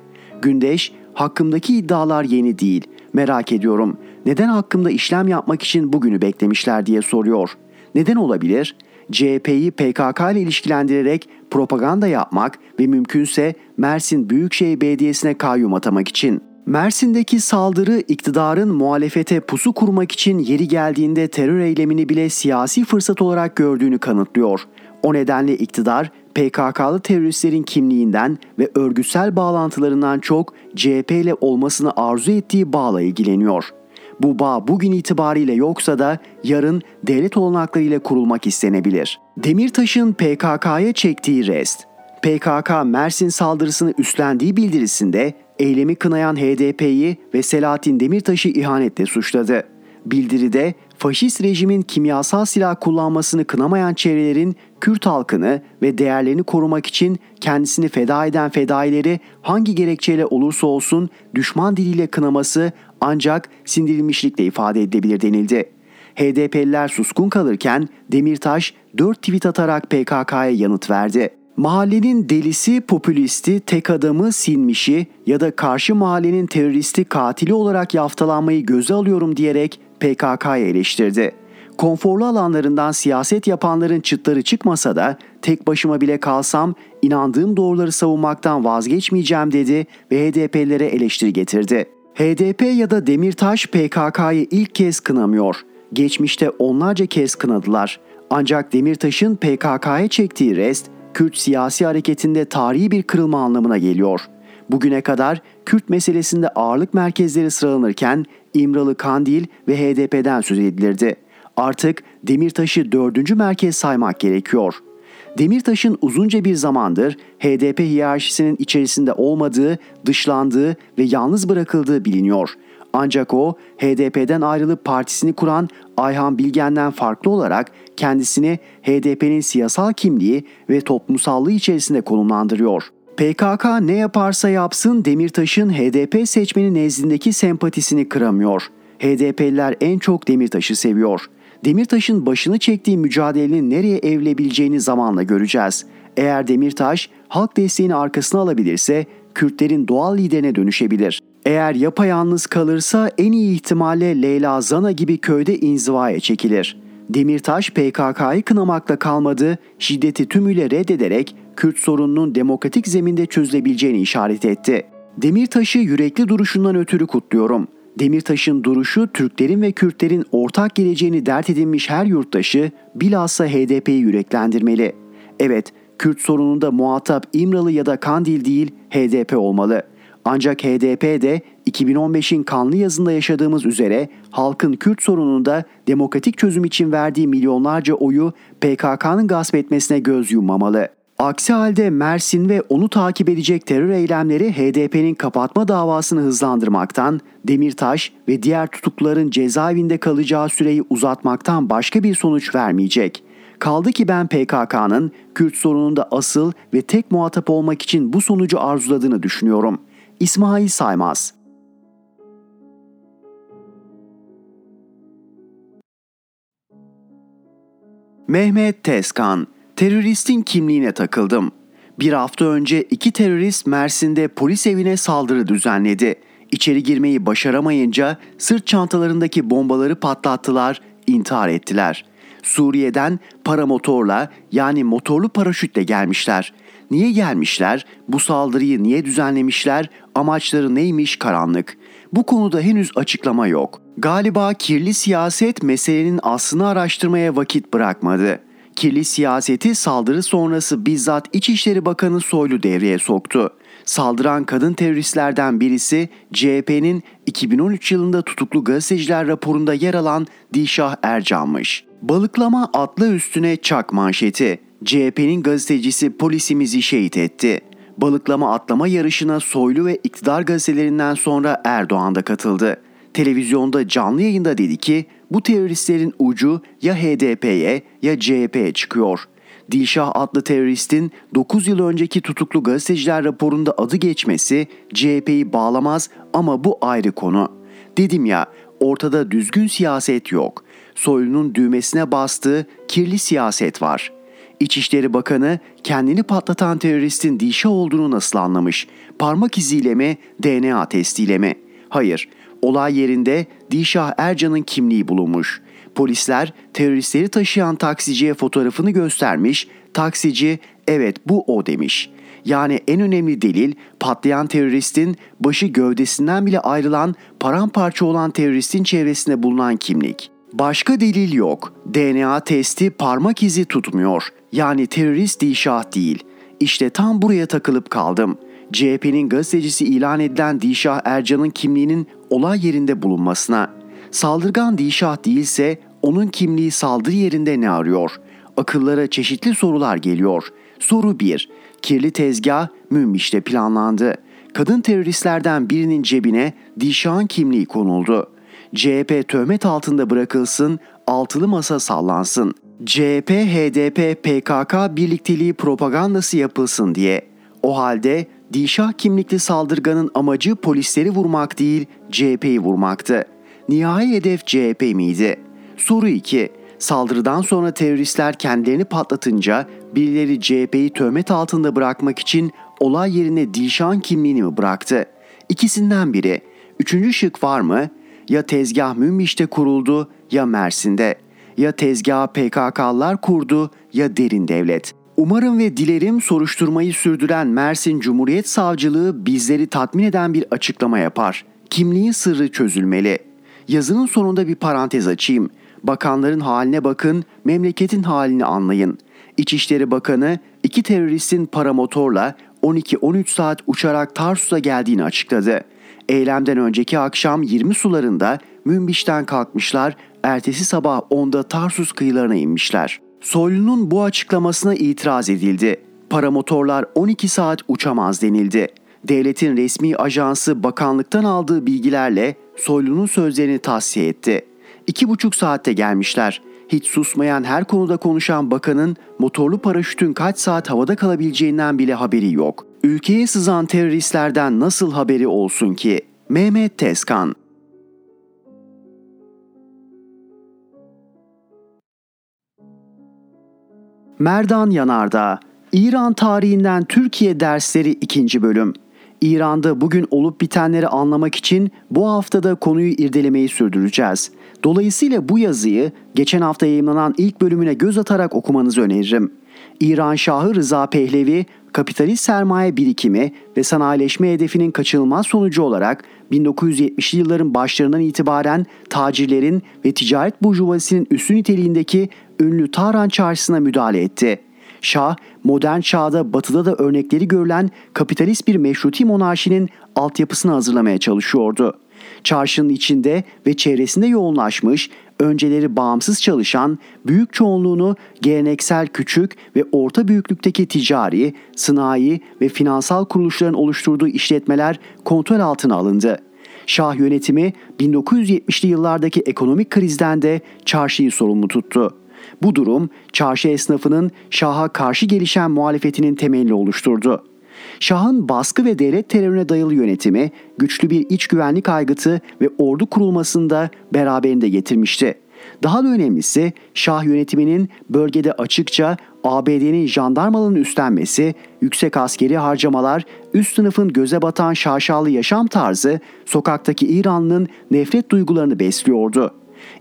Gündeş, hakkımdaki iddialar yeni değil. Merak ediyorum. Neden hakkımda işlem yapmak için bugünü beklemişler diye soruyor. Neden olabilir? CHP'yi PKK ile ilişkilendirerek propaganda yapmak ve mümkünse Mersin Büyükşehir Belediyesi'ne kayyum atamak için. Mersin'deki saldırı iktidarın muhalefete pusu kurmak için yeri geldiğinde terör eylemini bile siyasi fırsat olarak gördüğünü kanıtlıyor. O nedenle iktidar PKK'lı teröristlerin kimliğinden ve örgütsel bağlantılarından çok CHP ile olmasını arzu ettiği bağla ilgileniyor. Bu bağ bugün itibariyle yoksa da yarın devlet olanaklarıyla kurulmak istenebilir. Demirtaş'ın PKK'ya çektiği rest, PKK Mersin saldırısını üstlendiği bildirisinde eylemi kınayan HDP'yi ve Selahattin Demirtaş'ı ihanetle suçladı. Bildiride faşist rejimin kimyasal silah kullanmasını kınamayan çevrelerin Kürt halkını ve değerlerini korumak için kendisini feda eden fedaileri hangi gerekçeyle olursa olsun düşman diliyle kınaması ancak sindirilmişlikle ifade edilebilir denildi. HDP'liler suskun kalırken Demirtaş 4 tweet atarak PKK'ya yanıt verdi. Mahallenin delisi, popülisti, tek adamı, silmişi ya da karşı mahallenin teröristi, katili olarak yaftalanmayı göze alıyorum diyerek PKK'yı eleştirdi. Konforlu alanlarından siyaset yapanların çıtları çıkmasa da tek başıma bile kalsam inandığım doğruları savunmaktan vazgeçmeyeceğim dedi ve HDP'lilere eleştiri getirdi. HDP ya da Demirtaş PKK'yı ilk kez kınamıyor. Geçmişte onlarca kez kınadılar. Ancak Demirtaş'ın PKK'ya çektiği rest Kürt siyasi hareketinde tarihi bir kırılma anlamına geliyor. Bugüne kadar Kürt meselesinde ağırlık merkezleri sıralanırken İmralı Kandil ve HDP'den söz edilirdi. Artık Demirtaş'ı dördüncü merkez saymak gerekiyor. Demirtaş'ın uzunca bir zamandır HDP hiyerarşisinin içerisinde olmadığı, dışlandığı ve yalnız bırakıldığı biliniyor. Ancak o HDP'den ayrılıp partisini kuran Ayhan Bilgen'den farklı olarak kendisini HDP'nin siyasal kimliği ve toplumsallığı içerisinde konumlandırıyor. PKK ne yaparsa yapsın Demirtaş'ın HDP seçmeni nezdindeki sempatisini kıramıyor. HDP'liler en çok Demirtaş'ı seviyor. Demirtaş'ın başını çektiği mücadelenin nereye evrilebileceğini zamanla göreceğiz. Eğer Demirtaş halk desteğini arkasına alabilirse Kürtlerin doğal liderine dönüşebilir. Eğer yapayalnız kalırsa en iyi ihtimalle Leyla Zana gibi köyde inzivaya çekilir. Demirtaş PKK'yı kınamakla kalmadı, şiddeti tümüyle reddederek Kürt sorununun demokratik zeminde çözülebileceğini işaret etti. Demirtaş'ı yürekli duruşundan ötürü kutluyorum. Demirtaş'ın duruşu Türklerin ve Kürtlerin ortak geleceğini dert edinmiş her yurttaşı bilhassa HDP'yi yüreklendirmeli. Evet, Kürt sorununda muhatap İmralı ya da Kandil değil HDP olmalı. Ancak HDP de 2015'in kanlı yazında yaşadığımız üzere halkın Kürt sorununda demokratik çözüm için verdiği milyonlarca oyu PKK'nın gasp etmesine göz yummamalı. Aksi halde Mersin ve onu takip edecek terör eylemleri HDP'nin kapatma davasını hızlandırmaktan, Demirtaş ve diğer tutukluların cezaevinde kalacağı süreyi uzatmaktan başka bir sonuç vermeyecek. Kaldı ki ben PKK'nın Kürt sorununda asıl ve tek muhatap olmak için bu sonucu arzuladığını düşünüyorum. İsmail Saymaz Mehmet Tezkan Teröristin kimliğine takıldım. Bir hafta önce iki terörist Mersin'de polis evine saldırı düzenledi. İçeri girmeyi başaramayınca sırt çantalarındaki bombaları patlattılar, intihar ettiler. Suriye'den paramotorla yani motorlu paraşütle gelmişler. Niye gelmişler? Bu saldırıyı niye düzenlemişler? Amaçları neymiş karanlık. Bu konuda henüz açıklama yok. Galiba kirli siyaset meselenin aslını araştırmaya vakit bırakmadı kirli siyaseti saldırı sonrası bizzat İçişleri Bakanı Soylu devreye soktu. Saldıran kadın teröristlerden birisi CHP'nin 2013 yılında tutuklu gazeteciler raporunda yer alan Dişah Ercan'mış. Balıklama atlı üstüne çak manşeti. CHP'nin gazetecisi polisimizi şehit etti. Balıklama atlama yarışına Soylu ve iktidar gazetelerinden sonra Erdoğan da katıldı. Televizyonda canlı yayında dedi ki bu teröristlerin ucu ya HDP'ye ya CHP'ye çıkıyor. Dilşah adlı teröristin 9 yıl önceki tutuklu gazeteciler raporunda adı geçmesi CHP'yi bağlamaz ama bu ayrı konu. Dedim ya ortada düzgün siyaset yok. Soylu'nun düğmesine bastığı kirli siyaset var. İçişleri Bakanı kendini patlatan teröristin Dilşah olduğunu nasıl anlamış? Parmak iziyle mi, DNA testiyle mi? Hayır, Olay yerinde Dişah Ercan'ın kimliği bulunmuş. Polisler teröristleri taşıyan taksiciye fotoğrafını göstermiş. Taksici evet bu o demiş. Yani en önemli delil patlayan teröristin başı gövdesinden bile ayrılan paramparça olan teröristin çevresinde bulunan kimlik. Başka delil yok. DNA testi parmak izi tutmuyor. Yani terörist Dişah değil. İşte tam buraya takılıp kaldım. CHP'nin gazetecisi ilan edilen Dişah Ercan'ın kimliğinin olay yerinde bulunmasına. Saldırgan Dişah değilse onun kimliği saldırı yerinde ne arıyor? Akıllara çeşitli sorular geliyor. Soru 1. Kirli tezgah Münbiş'te planlandı. Kadın teröristlerden birinin cebine Dişah'ın kimliği konuldu. CHP töhmet altında bırakılsın, altılı masa sallansın. CHP, HDP, PKK birlikteliği propagandası yapılsın diye. O halde Dişah kimlikli saldırganın amacı polisleri vurmak değil, CHP'yi vurmaktı. Nihai hedef CHP miydi? Soru 2. Saldırıdan sonra teröristler kendilerini patlatınca birileri CHP'yi töhmet altında bırakmak için olay yerine Dilşah'ın kimliğini mi bıraktı? İkisinden biri. Üçüncü şık var mı? Ya tezgah Münbiş'te kuruldu ya Mersin'de. Ya tezgah PKK'lar kurdu ya derin devlet. Umarım ve dilerim soruşturmayı sürdüren Mersin Cumhuriyet Savcılığı bizleri tatmin eden bir açıklama yapar. Kimliğin sırrı çözülmeli. Yazının sonunda bir parantez açayım. Bakanların haline bakın, memleketin halini anlayın. İçişleri Bakanı iki teröristin paramotorla 12-13 saat uçarak Tarsus'a geldiğini açıkladı. Eylemden önceki akşam 20 sularında Münbiş'ten kalkmışlar, ertesi sabah 10'da Tarsus kıyılarına inmişler. Soylu'nun bu açıklamasına itiraz edildi. Paramotorlar 12 saat uçamaz denildi. Devletin resmi ajansı bakanlıktan aldığı bilgilerle Soylu'nun sözlerini tahsiye etti. İki buçuk saatte gelmişler. Hiç susmayan her konuda konuşan bakanın motorlu paraşütün kaç saat havada kalabileceğinden bile haberi yok. Ülkeye sızan teröristlerden nasıl haberi olsun ki? Mehmet Tezkan Merdan Yanardağ İran tarihinden Türkiye dersleri 2. bölüm. İran'da bugün olup bitenleri anlamak için bu haftada konuyu irdelemeyi sürdüreceğiz. Dolayısıyla bu yazıyı geçen hafta yayınlanan ilk bölümüne göz atarak okumanızı öneririm. İran Şahı Rıza Pehlevi, kapitalist sermaye birikimi ve sanayileşme hedefinin kaçınılmaz sonucu olarak 1970'li yılların başlarından itibaren tacirlerin ve ticaret burjuvazisinin üstün niteliğindeki ünlü Tahran çarşısına müdahale etti. Şah, modern çağda batıda da örnekleri görülen kapitalist bir meşruti monarşinin altyapısını hazırlamaya çalışıyordu. Çarşının içinde ve çevresinde yoğunlaşmış, önceleri bağımsız çalışan, büyük çoğunluğunu geleneksel küçük ve orta büyüklükteki ticari, sanayi ve finansal kuruluşların oluşturduğu işletmeler kontrol altına alındı. Şah yönetimi 1970'li yıllardaki ekonomik krizden de çarşıyı sorumlu tuttu. Bu durum çarşı esnafının Şah'a karşı gelişen muhalefetinin temelini oluşturdu. Şah'ın baskı ve devlet terörüne dayalı yönetimi güçlü bir iç güvenlik aygıtı ve ordu kurulmasında beraberinde getirmişti. Daha da önemlisi Şah yönetiminin bölgede açıkça ABD'nin jandarmalığını üstlenmesi, yüksek askeri harcamalar, üst sınıfın göze batan şaşalı yaşam tarzı sokaktaki İranlı'nın nefret duygularını besliyordu.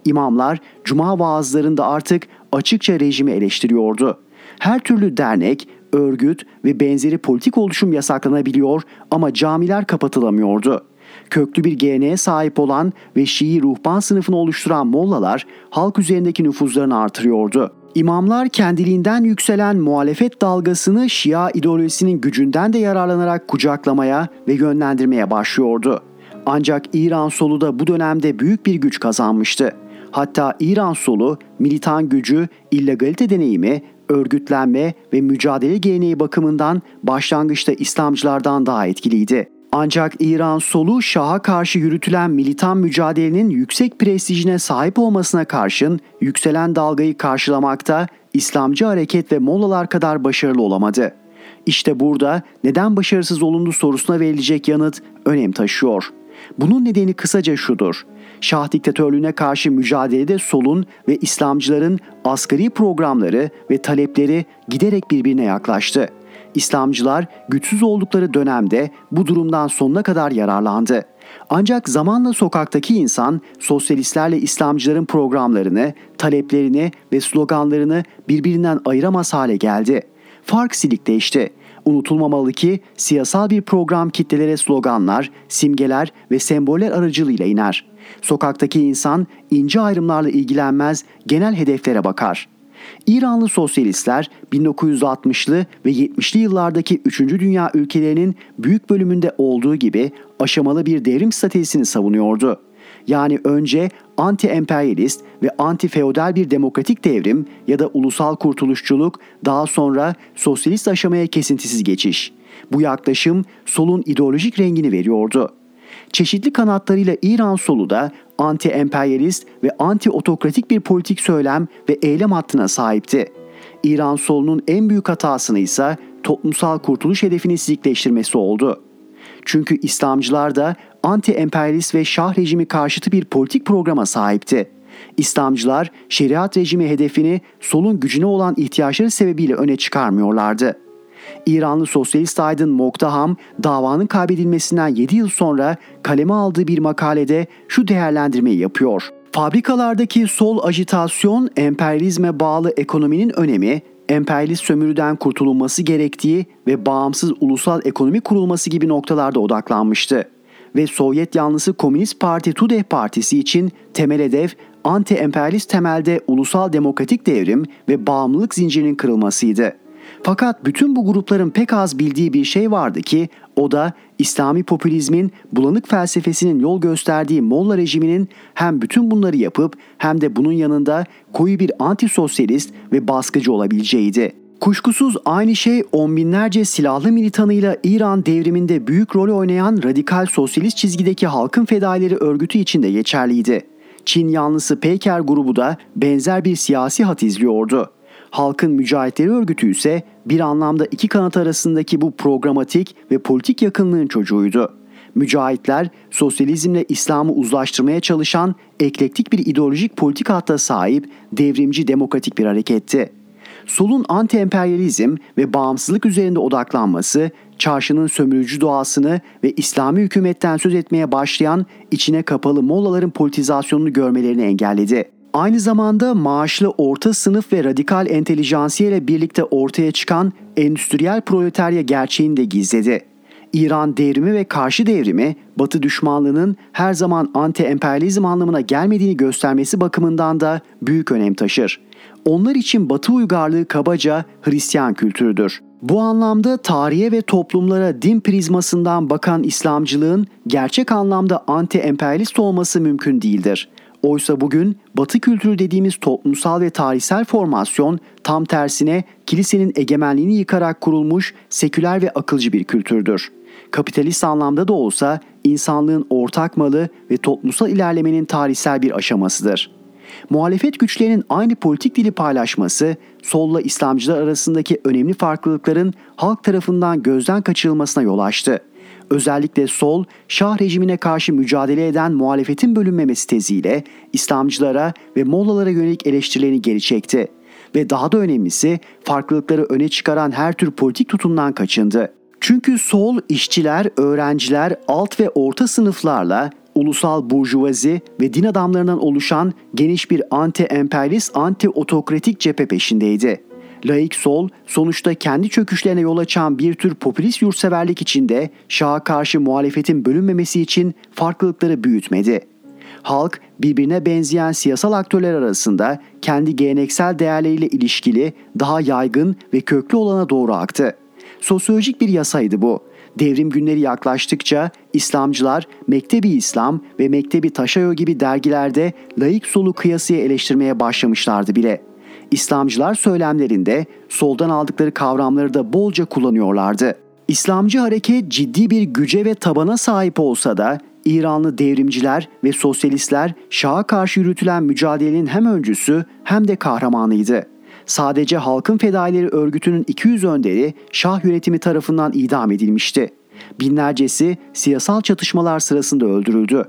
İmamlar cuma vaazlarında artık açıkça rejimi eleştiriyordu. Her türlü dernek, örgüt ve benzeri politik oluşum yasaklanabiliyor ama camiler kapatılamıyordu. Köklü bir geleneğe sahip olan ve Şii ruhban sınıfını oluşturan mollalar halk üzerindeki nüfuzlarını artırıyordu. İmamlar kendiliğinden yükselen muhalefet dalgasını Şia ideolojisinin gücünden de yararlanarak kucaklamaya ve yönlendirmeye başlıyordu. Ancak İran solu da bu dönemde büyük bir güç kazanmıştı. Hatta İran solu militan gücü, illegalite deneyimi, örgütlenme ve mücadele geleneği bakımından başlangıçta İslamcılardan daha etkiliydi. Ancak İran solu Şah'a karşı yürütülen militan mücadelenin yüksek prestijine sahip olmasına karşın yükselen dalgayı karşılamakta İslamcı hareket ve mollalar kadar başarılı olamadı. İşte burada neden başarısız olundu sorusuna verilecek yanıt önem taşıyor. Bunun nedeni kısaca şudur. Şah diktatörlüğüne karşı mücadelede solun ve İslamcıların asgari programları ve talepleri giderek birbirine yaklaştı. İslamcılar güçsüz oldukları dönemde bu durumdan sonuna kadar yararlandı. Ancak zamanla sokaktaki insan sosyalistlerle İslamcıların programlarını, taleplerini ve sloganlarını birbirinden ayıramaz hale geldi. Fark silikleşti. Unutulmamalı ki siyasal bir program kitlelere sloganlar, simgeler ve semboller aracılığıyla iner. Sokaktaki insan ince ayrımlarla ilgilenmez, genel hedeflere bakar. İranlı sosyalistler 1960'lı ve 70'li yıllardaki 3. Dünya ülkelerinin büyük bölümünde olduğu gibi aşamalı bir devrim stratejisini savunuyordu. Yani önce anti-emperyalist ve anti-feodal bir demokratik devrim ya da ulusal kurtuluşçuluk, daha sonra sosyalist aşamaya kesintisiz geçiş. Bu yaklaşım solun ideolojik rengini veriyordu. Çeşitli kanatlarıyla İran solu da anti-emperyalist ve anti-otokratik bir politik söylem ve eylem hattına sahipti. İran solunun en büyük hatasını ise toplumsal kurtuluş hedefini sizikleştirmesi oldu. Çünkü İslamcılar da anti-emperyalist ve şah rejimi karşıtı bir politik programa sahipti. İslamcılar şeriat rejimi hedefini solun gücüne olan ihtiyaçları sebebiyle öne çıkarmıyorlardı. İranlı sosyalist aydın Moktaham davanın kaybedilmesinden 7 yıl sonra kaleme aldığı bir makalede şu değerlendirmeyi yapıyor. Fabrikalardaki sol ajitasyon, emperyalizme bağlı ekonominin önemi, emperyalist sömürüden kurtulunması gerektiği ve bağımsız ulusal ekonomi kurulması gibi noktalarda odaklanmıştı. Ve Sovyet yanlısı Komünist Parti Tudeh Partisi için temel hedef anti-emperyalist temelde ulusal demokratik devrim ve bağımlılık zincirinin kırılmasıydı. Fakat bütün bu grupların pek az bildiği bir şey vardı ki o da İslami popülizmin bulanık felsefesinin yol gösterdiği Molla rejiminin hem bütün bunları yapıp hem de bunun yanında koyu bir antisosyalist ve baskıcı olabileceğiydi. Kuşkusuz aynı şey on binlerce silahlı militanıyla İran devriminde büyük rol oynayan radikal sosyalist çizgideki halkın fedaileri örgütü için de geçerliydi. Çin yanlısı Peyker grubu da benzer bir siyasi hat izliyordu. Halkın Mücahitleri Örgütü ise bir anlamda iki kanat arasındaki bu programatik ve politik yakınlığın çocuğuydu. Mücahitler sosyalizmle İslam'ı uzlaştırmaya çalışan eklektik bir ideolojik politik hatta sahip devrimci demokratik bir hareketti. Solun anti-emperyalizm ve bağımsızlık üzerinde odaklanması, çarşının sömürücü doğasını ve İslami hükümetten söz etmeye başlayan içine kapalı Mollaların politizasyonunu görmelerini engelledi. Aynı zamanda maaşlı orta sınıf ve radikal entelijansiye ile birlikte ortaya çıkan endüstriyel proletarya gerçeğini de gizledi. İran devrimi ve karşı devrimi Batı düşmanlığının her zaman anti-emperyalizm anlamına gelmediğini göstermesi bakımından da büyük önem taşır. Onlar için Batı uygarlığı kabaca Hristiyan kültürüdür. Bu anlamda tarihe ve toplumlara din prizmasından bakan İslamcılığın gerçek anlamda anti-emperyalist olması mümkün değildir. Oysa bugün Batı kültürü dediğimiz toplumsal ve tarihsel formasyon tam tersine kilisenin egemenliğini yıkarak kurulmuş seküler ve akılcı bir kültürdür. Kapitalist anlamda da olsa insanlığın ortak malı ve toplumsal ilerlemenin tarihsel bir aşamasıdır. Muhalefet güçlerinin aynı politik dili paylaşması, solla İslamcılar arasındaki önemli farklılıkların halk tarafından gözden kaçırılmasına yol açtı. Özellikle sol, Şah rejimine karşı mücadele eden muhalefetin bölünmemesi teziyle İslamcılara ve Mollalara yönelik eleştirilerini geri çekti. Ve daha da önemlisi farklılıkları öne çıkaran her tür politik tutumdan kaçındı. Çünkü sol, işçiler, öğrenciler, alt ve orta sınıflarla ulusal burjuvazi ve din adamlarından oluşan geniş bir anti-emperyalist, anti-otokratik cephe peşindeydi. Laik sol sonuçta kendi çöküşlerine yol açan bir tür popülist yurtseverlik içinde Şah'a karşı muhalefetin bölünmemesi için farklılıkları büyütmedi. Halk birbirine benzeyen siyasal aktörler arasında kendi geleneksel değerleriyle ilişkili daha yaygın ve köklü olana doğru aktı. Sosyolojik bir yasaydı bu. Devrim günleri yaklaştıkça İslamcılar Mektebi İslam ve Mektebi Taşayo gibi dergilerde laik solu kıyasıya eleştirmeye başlamışlardı bile. İslamcılar söylemlerinde soldan aldıkları kavramları da bolca kullanıyorlardı. İslamcı hareket ciddi bir güce ve tabana sahip olsa da İranlı devrimciler ve sosyalistler Şah'a karşı yürütülen mücadelenin hem öncüsü hem de kahramanıydı. Sadece Halkın Fedaileri örgütünün 200 önderi Şah yönetimi tarafından idam edilmişti. Binlercesi siyasal çatışmalar sırasında öldürüldü.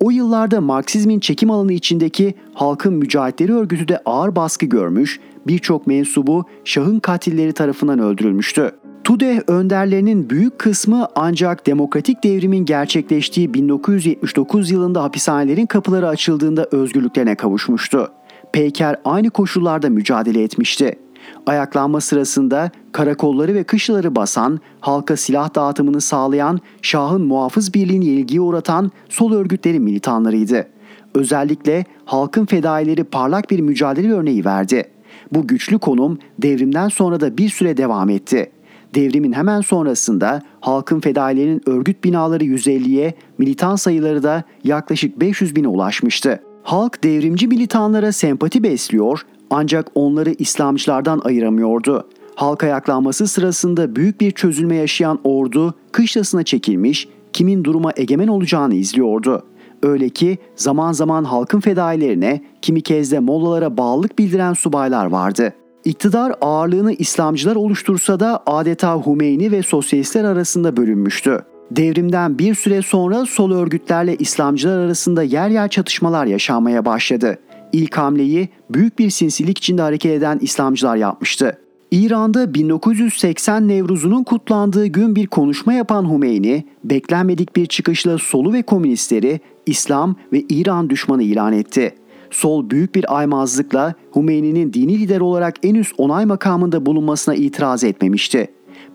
O yıllarda Marksizmin çekim alanı içindeki Halkın Mücahitleri Örgütü de ağır baskı görmüş, birçok mensubu Şah'ın katilleri tarafından öldürülmüştü. Tudeh önderlerinin büyük kısmı ancak demokratik devrimin gerçekleştiği 1979 yılında hapishanelerin kapıları açıldığında özgürlüklerine kavuşmuştu. Peyker aynı koşullarda mücadele etmişti. Ayaklanma sırasında karakolları ve kışlaları basan, halka silah dağıtımını sağlayan, Şah'ın muhafız birliğini ilgiye uğratan sol örgütlerin militanlarıydı. Özellikle halkın fedaileri parlak bir mücadele örneği verdi. Bu güçlü konum devrimden sonra da bir süre devam etti. Devrimin hemen sonrasında halkın fedailerinin örgüt binaları 150'ye, militan sayıları da yaklaşık 500 bine ulaşmıştı. Halk devrimci militanlara sempati besliyor ancak onları İslamcılardan ayıramıyordu. Halk ayaklanması sırasında büyük bir çözülme yaşayan ordu kışlasına çekilmiş, kimin duruma egemen olacağını izliyordu. Öyle ki zaman zaman halkın fedailerine, kimi kez de mollalara bağlılık bildiren subaylar vardı. İktidar ağırlığını İslamcılar oluştursa da adeta Hümeyni ve sosyalistler arasında bölünmüştü. Devrimden bir süre sonra sol örgütlerle İslamcılar arasında yer yer çatışmalar yaşanmaya başladı. İlk hamleyi büyük bir sinsilik içinde hareket eden İslamcılar yapmıştı. İran'da 1980 Nevruz'unun kutlandığı gün bir konuşma yapan Hümeyni, beklenmedik bir çıkışla solu ve komünistleri İslam ve İran düşmanı ilan etti. Sol büyük bir aymazlıkla Hümeyni'nin dini lider olarak en üst onay makamında bulunmasına itiraz etmemişti.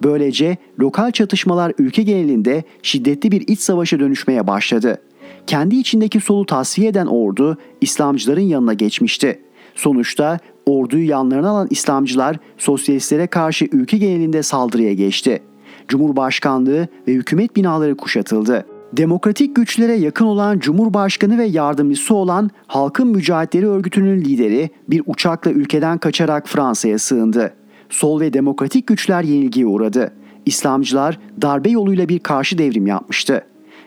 Böylece lokal çatışmalar ülke genelinde şiddetli bir iç savaşa dönüşmeye başladı. Kendi içindeki solu tasfiye eden ordu İslamcıların yanına geçmişti. Sonuçta orduyu yanlarına alan İslamcılar sosyalistlere karşı ülke genelinde saldırıya geçti. Cumhurbaşkanlığı ve hükümet binaları kuşatıldı. Demokratik güçlere yakın olan Cumhurbaşkanı ve yardımcısı olan Halkın Mücahitleri Örgütü'nün lideri bir uçakla ülkeden kaçarak Fransa'ya sığındı. Sol ve demokratik güçler yenilgiye uğradı. İslamcılar darbe yoluyla bir karşı devrim yapmıştı.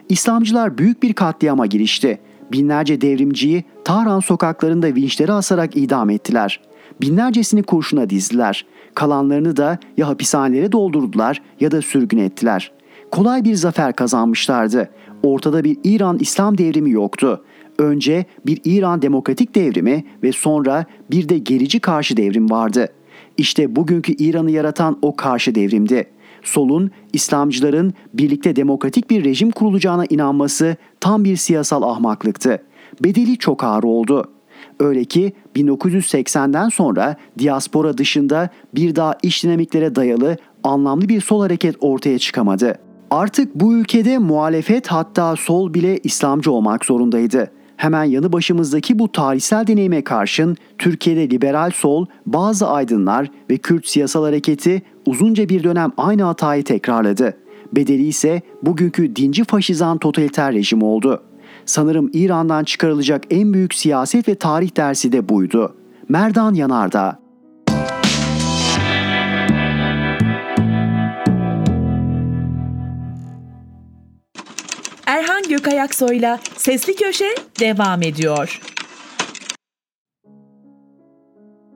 İslamcılar büyük bir katliama girişti. Binlerce devrimciyi Tahran sokaklarında vinçleri asarak idam ettiler. Binlercesini kurşuna dizdiler. Kalanlarını da ya hapishanelere doldurdular ya da sürgün ettiler. Kolay bir zafer kazanmışlardı. Ortada bir İran İslam devrimi yoktu. Önce bir İran demokratik devrimi ve sonra bir de gerici karşı devrim vardı. İşte bugünkü İran'ı yaratan o karşı devrimdi. Solun, İslamcıların birlikte demokratik bir rejim kurulacağına inanması tam bir siyasal ahmaklıktı. Bedeli çok ağır oldu. Öyle ki 1980'den sonra diaspora dışında bir daha iş dinamiklere dayalı anlamlı bir sol hareket ortaya çıkamadı. Artık bu ülkede muhalefet hatta sol bile İslamcı olmak zorundaydı. Hemen yanı başımızdaki bu tarihsel deneyime karşın Türkiye'de liberal sol, bazı aydınlar ve Kürt siyasal hareketi uzunca bir dönem aynı hatayı tekrarladı. Bedeli ise bugünkü dinci faşizan totaliter rejim oldu. Sanırım İran'dan çıkarılacak en büyük siyaset ve tarih dersi de buydu. Merdan Yanardağ Erhan Gökayaksoy'la Sesli Köşe devam ediyor.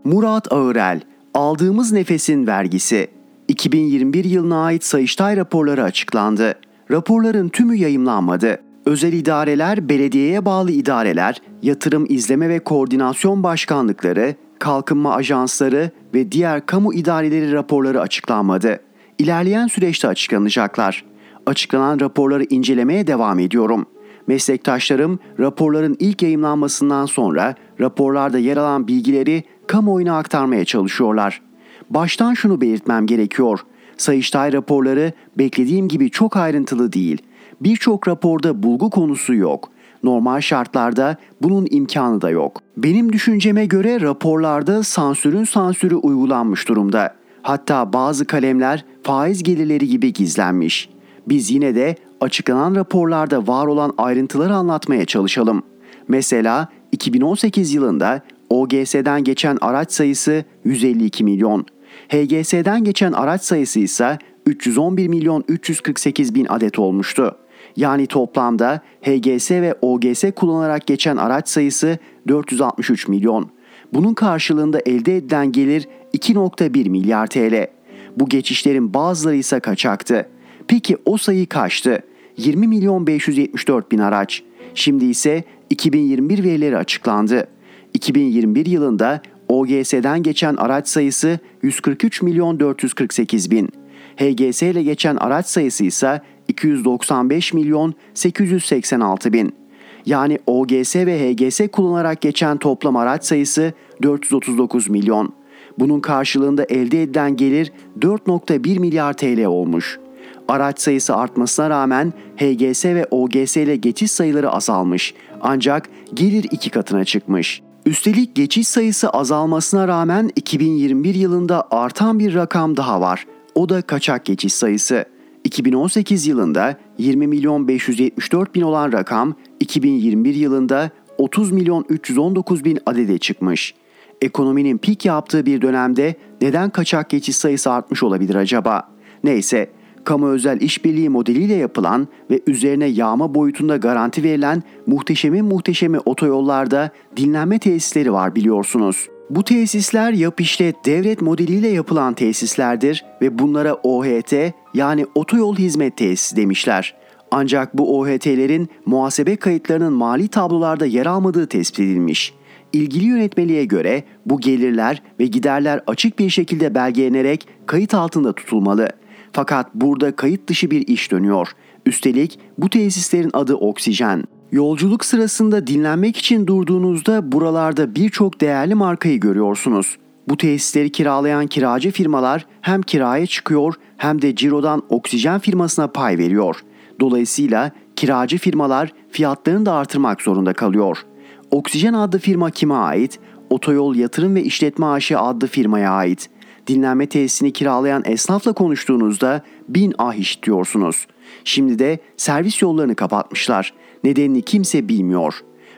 Murat Ağırel, Aldığımız Nefesin Vergisi 2021 yılına ait Sayıştay raporları açıklandı. Raporların tümü yayımlanmadı. Özel idareler, belediyeye bağlı idareler, yatırım izleme ve koordinasyon başkanlıkları, kalkınma ajansları ve diğer kamu idareleri raporları açıklanmadı. İlerleyen süreçte açıklanacaklar. Açıklanan raporları incelemeye devam ediyorum. Meslektaşlarım raporların ilk yayımlanmasından sonra raporlarda yer alan bilgileri kamuoyuna aktarmaya çalışıyorlar. Baştan şunu belirtmem gerekiyor. Sayıştay raporları beklediğim gibi çok ayrıntılı değil. Birçok raporda bulgu konusu yok. Normal şartlarda bunun imkanı da yok. Benim düşünceme göre raporlarda sansürün sansürü uygulanmış durumda. Hatta bazı kalemler faiz gelirleri gibi gizlenmiş. Biz yine de açıklanan raporlarda var olan ayrıntıları anlatmaya çalışalım. Mesela 2018 yılında OGS'den geçen araç sayısı 152 milyon. HGS'den geçen araç sayısı ise 311 milyon 348 bin adet olmuştu. Yani toplamda HGS ve OGS kullanarak geçen araç sayısı 463 milyon. Bunun karşılığında elde edilen gelir 2.1 milyar TL. Bu geçişlerin bazıları ise kaçaktı. Peki o sayı kaçtı? 20 milyon 574 bin araç. Şimdi ise 2021 verileri açıklandı. 2021 yılında OGS'den geçen araç sayısı 143 milyon 448 bin. HGS ile geçen araç sayısı ise 295 milyon 886 bin. Yani OGS ve HGS kullanarak geçen toplam araç sayısı 439 milyon. Bunun karşılığında elde edilen gelir 4.1 milyar TL olmuş. Araç sayısı artmasına rağmen HGS ve OGS ile geçiş sayıları azalmış. Ancak gelir iki katına çıkmış. Üstelik geçiş sayısı azalmasına rağmen 2021 yılında artan bir rakam daha var. O da kaçak geçiş sayısı. 2018 yılında 20 milyon 574 bin olan rakam 2021 yılında 30 milyon 319 bin adede çıkmış. Ekonominin pik yaptığı bir dönemde neden kaçak geçiş sayısı artmış olabilir acaba? Neyse kamu özel işbirliği modeliyle yapılan ve üzerine yağma boyutunda garanti verilen muhteşemin muhteşemi otoyollarda dinlenme tesisleri var biliyorsunuz. Bu tesisler yap işlet devlet modeliyle yapılan tesislerdir ve bunlara OHT yani otoyol hizmet tesisi demişler. Ancak bu OHT'lerin muhasebe kayıtlarının mali tablolarda yer almadığı tespit edilmiş. İlgili yönetmeliğe göre bu gelirler ve giderler açık bir şekilde belgelenerek kayıt altında tutulmalı. Fakat burada kayıt dışı bir iş dönüyor. Üstelik bu tesislerin adı oksijen. Yolculuk sırasında dinlenmek için durduğunuzda buralarda birçok değerli markayı görüyorsunuz. Bu tesisleri kiralayan kiracı firmalar hem kiraya çıkıyor hem de cirodan oksijen firmasına pay veriyor. Dolayısıyla kiracı firmalar fiyatlarını da artırmak zorunda kalıyor. Oksijen adlı firma kime ait? Otoyol Yatırım ve İşletme AŞ adlı firmaya ait. Dinlenme tesisini kiralayan esnafla konuştuğunuzda bin ah işitiyorsunuz. Şimdi de servis yollarını kapatmışlar. Nedenini kimse bilmiyor.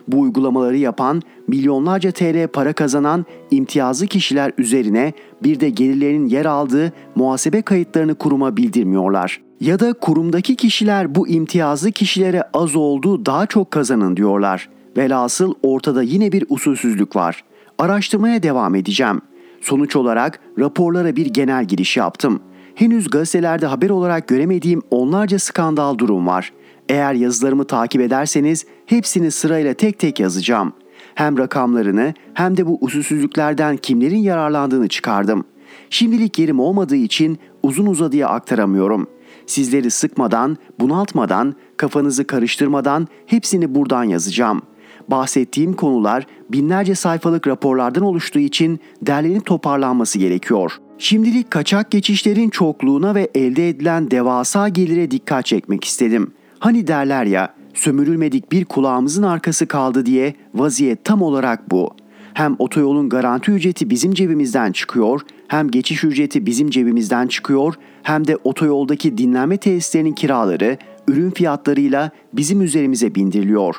Bu uygulamaları yapan, milyonlarca TL para kazanan imtiyazlı kişiler üzerine bir de gelirlerinin yer aldığı muhasebe kayıtlarını kuruma bildirmiyorlar. Ya da kurumdaki kişiler bu imtiyazlı kişilere az oldu daha çok kazanın diyorlar. Velhasıl ortada yine bir usulsüzlük var. Araştırmaya devam edeceğim. Sonuç olarak raporlara bir genel giriş yaptım. Henüz gazetelerde haber olarak göremediğim onlarca skandal durum var. Eğer yazılarımı takip ederseniz hepsini sırayla tek tek yazacağım. Hem rakamlarını hem de bu usulsüzlüklerden kimlerin yararlandığını çıkardım. Şimdilik yerim olmadığı için uzun uzadıya aktaramıyorum. Sizleri sıkmadan, bunaltmadan, kafanızı karıştırmadan hepsini buradan yazacağım. Bahsettiğim konular binlerce sayfalık raporlardan oluştuğu için derlenip toparlanması gerekiyor. Şimdilik kaçak geçişlerin çokluğuna ve elde edilen devasa gelire dikkat çekmek istedim. Hani derler ya, sömürülmedik bir kulağımızın arkası kaldı diye vaziyet tam olarak bu. Hem otoyolun garanti ücreti bizim cebimizden çıkıyor, hem geçiş ücreti bizim cebimizden çıkıyor, hem de otoyoldaki dinlenme tesislerinin kiraları ürün fiyatlarıyla bizim üzerimize bindiriliyor.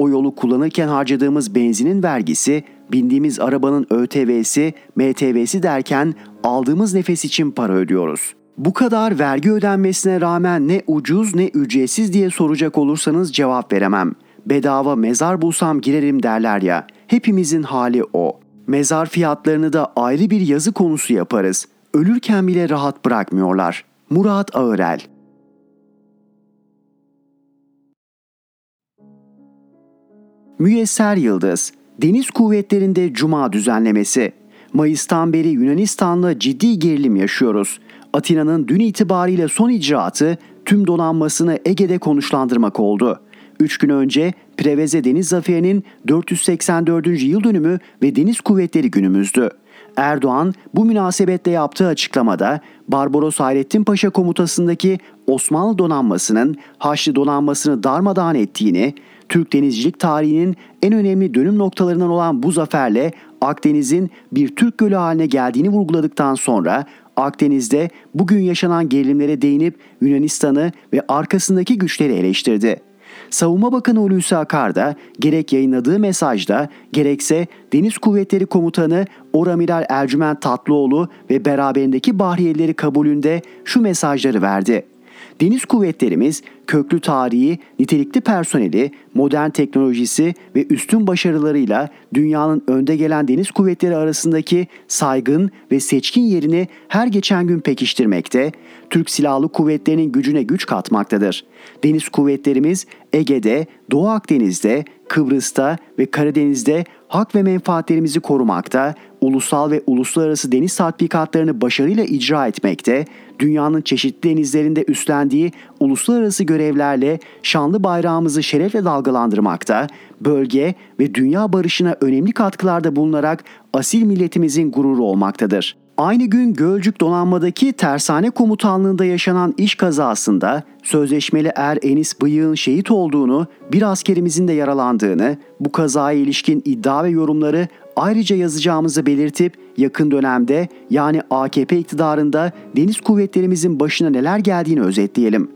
O yolu kullanırken harcadığımız benzinin vergisi, bindiğimiz arabanın ÖTV'si, MTV'si derken aldığımız nefes için para ödüyoruz. Bu kadar vergi ödenmesine rağmen ne ucuz ne ücretsiz diye soracak olursanız cevap veremem. Bedava mezar bulsam girerim derler ya. Hepimizin hali o. Mezar fiyatlarını da ayrı bir yazı konusu yaparız. Ölürken bile rahat bırakmıyorlar. Murat Ağırel Müyesser Yıldız Deniz kuvvetlerinde Cuma düzenlemesi Mayıs'tan beri Yunanistan'la ciddi gerilim yaşıyoruz. Atina'nın dün itibariyle son icraatı tüm donanmasını Ege'de konuşlandırmak oldu. Üç gün önce Preveze Deniz Zaferi'nin 484. yıl dönümü ve Deniz Kuvvetleri günümüzdü. Erdoğan bu münasebetle yaptığı açıklamada Barbaros Hayrettin Paşa komutasındaki Osmanlı donanmasının Haçlı donanmasını darmadağın ettiğini, Türk denizcilik tarihinin en önemli dönüm noktalarından olan bu zaferle Akdeniz'in bir Türk gölü haline geldiğini vurguladıktan sonra Akdeniz'de bugün yaşanan gerilimlere değinip Yunanistan'ı ve arkasındaki güçleri eleştirdi. Savunma Bakanı Hulusi Akar da gerek yayınladığı mesajda gerekse Deniz Kuvvetleri Komutanı Oramiral Ercüment Tatlıoğlu ve beraberindeki Bahriyelileri kabulünde şu mesajları verdi. Deniz kuvvetlerimiz köklü tarihi, nitelikli personeli, modern teknolojisi ve üstün başarılarıyla dünyanın önde gelen deniz kuvvetleri arasındaki saygın ve seçkin yerini her geçen gün pekiştirmekte, Türk Silahlı Kuvvetleri'nin gücüne güç katmaktadır. Deniz kuvvetlerimiz Ege'de, Doğu Akdeniz'de, Kıbrıs'ta ve Karadeniz'de hak ve menfaatlerimizi korumakta, ulusal ve uluslararası deniz tatbikatlarını başarıyla icra etmekte, dünyanın çeşitli denizlerinde üstlendiği uluslararası görevlerle şanlı bayrağımızı şerefle dalgalandırmakta, bölge ve dünya barışına önemli katkılarda bulunarak asil milletimizin gururu olmaktadır. Aynı gün Gölcük Donanma'daki tersane komutanlığında yaşanan iş kazasında sözleşmeli er Enis Bıyık'ın şehit olduğunu, bir askerimizin de yaralandığını, bu kazaya ilişkin iddia ve yorumları ayrıca yazacağımızı belirtip yakın dönemde yani AKP iktidarında deniz kuvvetlerimizin başına neler geldiğini özetleyelim.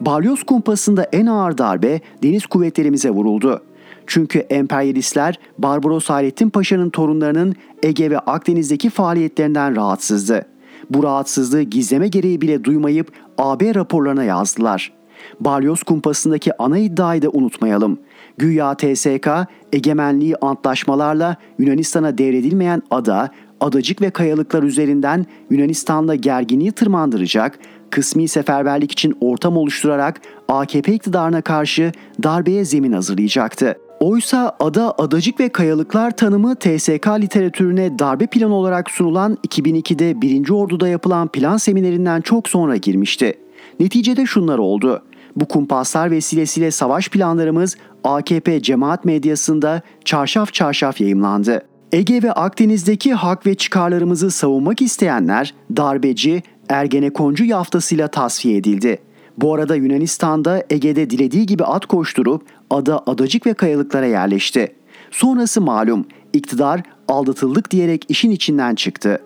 Balyoz kumpasında en ağır darbe deniz kuvvetlerimize vuruldu. Çünkü emperyalistler Barbaros Hayrettin Paşa'nın torunlarının Ege ve Akdeniz'deki faaliyetlerinden rahatsızdı. Bu rahatsızlığı gizleme gereği bile duymayıp AB raporlarına yazdılar. Balyoz kumpasındaki ana iddiayı da unutmayalım. Güya TSK egemenliği antlaşmalarla Yunanistan'a devredilmeyen ada, adacık ve kayalıklar üzerinden Yunanistan'la gerginliği tırmandıracak, kısmi seferberlik için ortam oluşturarak AKP iktidarına karşı darbeye zemin hazırlayacaktı. Oysa ada, adacık ve kayalıklar tanımı TSK literatürüne darbe planı olarak sunulan 2002'de 1. Ordu'da yapılan plan seminerinden çok sonra girmişti. Neticede şunlar oldu. Bu kumpaslar vesilesiyle savaş planlarımız AKP cemaat medyasında çarşaf çarşaf yayımlandı. Ege ve Akdeniz'deki hak ve çıkarlarımızı savunmak isteyenler darbeci, Ergenekoncu yaftasıyla tasfiye edildi. Bu arada Yunanistan'da Ege'de dilediği gibi at koşturup ada adacık ve kayalıklara yerleşti. Sonrası malum İktidar aldatıldık diyerek işin içinden çıktı.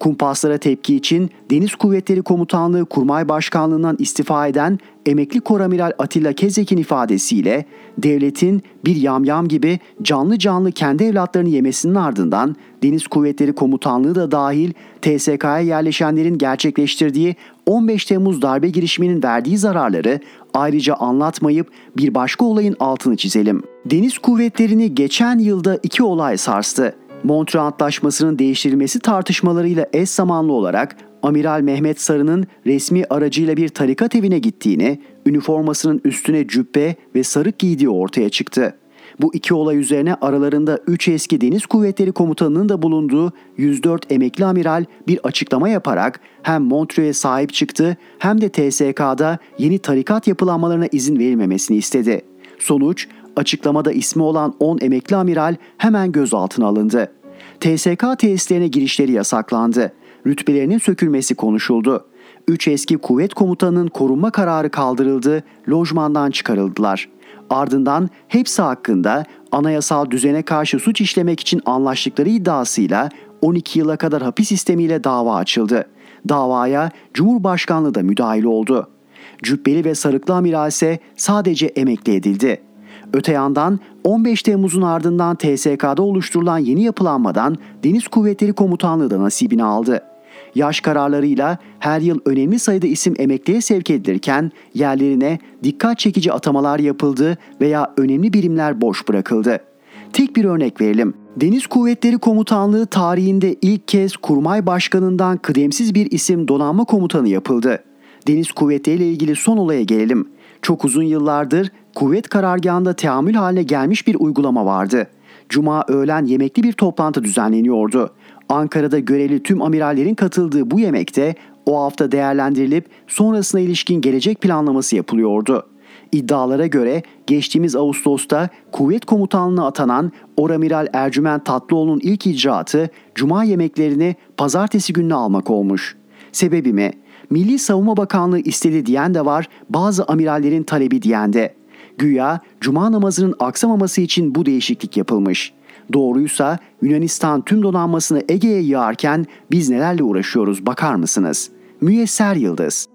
Kumpaslara tepki için Deniz Kuvvetleri Komutanlığı Kurmay Başkanlığından istifa eden emekli koramiral Atilla Kezek'in ifadesiyle devletin bir yamyam gibi canlı canlı kendi evlatlarını yemesinin ardından Deniz Kuvvetleri Komutanlığı da dahil TSK'ya yerleşenlerin gerçekleştirdiği 15 Temmuz darbe girişiminin verdiği zararları ayrıca anlatmayıp bir başka olayın altını çizelim. Deniz kuvvetlerini geçen yılda iki olay sarstı. Montreux Antlaşması'nın değiştirilmesi tartışmalarıyla eş zamanlı olarak Amiral Mehmet Sarı'nın resmi aracıyla bir tarikat evine gittiğini, üniformasının üstüne cübbe ve sarık giydiği ortaya çıktı. Bu iki olay üzerine aralarında 3 eski deniz kuvvetleri komutanının da bulunduğu 104 emekli amiral bir açıklama yaparak hem Montreux'e sahip çıktı hem de TSK'da yeni tarikat yapılanmalarına izin verilmemesini istedi. Sonuç açıklamada ismi olan 10 emekli amiral hemen gözaltına alındı. TSK tesislerine girişleri yasaklandı. Rütbelerinin sökülmesi konuşuldu. Üç eski kuvvet komutanının korunma kararı kaldırıldı, lojmandan çıkarıldılar. Ardından hepsi hakkında anayasal düzene karşı suç işlemek için anlaştıkları iddiasıyla 12 yıla kadar hapis sistemiyle dava açıldı. Davaya Cumhurbaşkanlığı da müdahil oldu. Cübbeli ve Sarıklı Amiral ise sadece emekli edildi. Öte yandan 15 Temmuz'un ardından TSK'da oluşturulan yeni yapılanmadan Deniz Kuvvetleri Komutanlığı da nasibini aldı. Yaş kararlarıyla her yıl önemli sayıda isim emekliye sevk edilirken yerlerine dikkat çekici atamalar yapıldı veya önemli birimler boş bırakıldı. Tek bir örnek verelim. Deniz Kuvvetleri Komutanlığı tarihinde ilk kez kurmay başkanından kıdemsiz bir isim donanma komutanı yapıldı. Deniz Kuvvetleri ile ilgili son olaya gelelim. Çok uzun yıllardır kuvvet karargahında teamül haline gelmiş bir uygulama vardı. Cuma öğlen yemekli bir toplantı düzenleniyordu. Ankara'da görevli tüm amirallerin katıldığı bu yemekte o hafta değerlendirilip sonrasına ilişkin gelecek planlaması yapılıyordu. İddialara göre geçtiğimiz Ağustos'ta kuvvet komutanlığına atanan Oramiral Ercüment Tatlıoğlu'nun ilk icraatı cuma yemeklerini pazartesi gününe almak olmuş. Sebebi mi? Milli Savunma Bakanlığı istedi diyen de var, bazı amirallerin talebi diyen de. Güya cuma namazının aksamaması için bu değişiklik yapılmış. Doğruysa Yunanistan tüm donanmasını Ege'ye yağarken biz nelerle uğraşıyoruz bakar mısınız? Müyesser Yıldız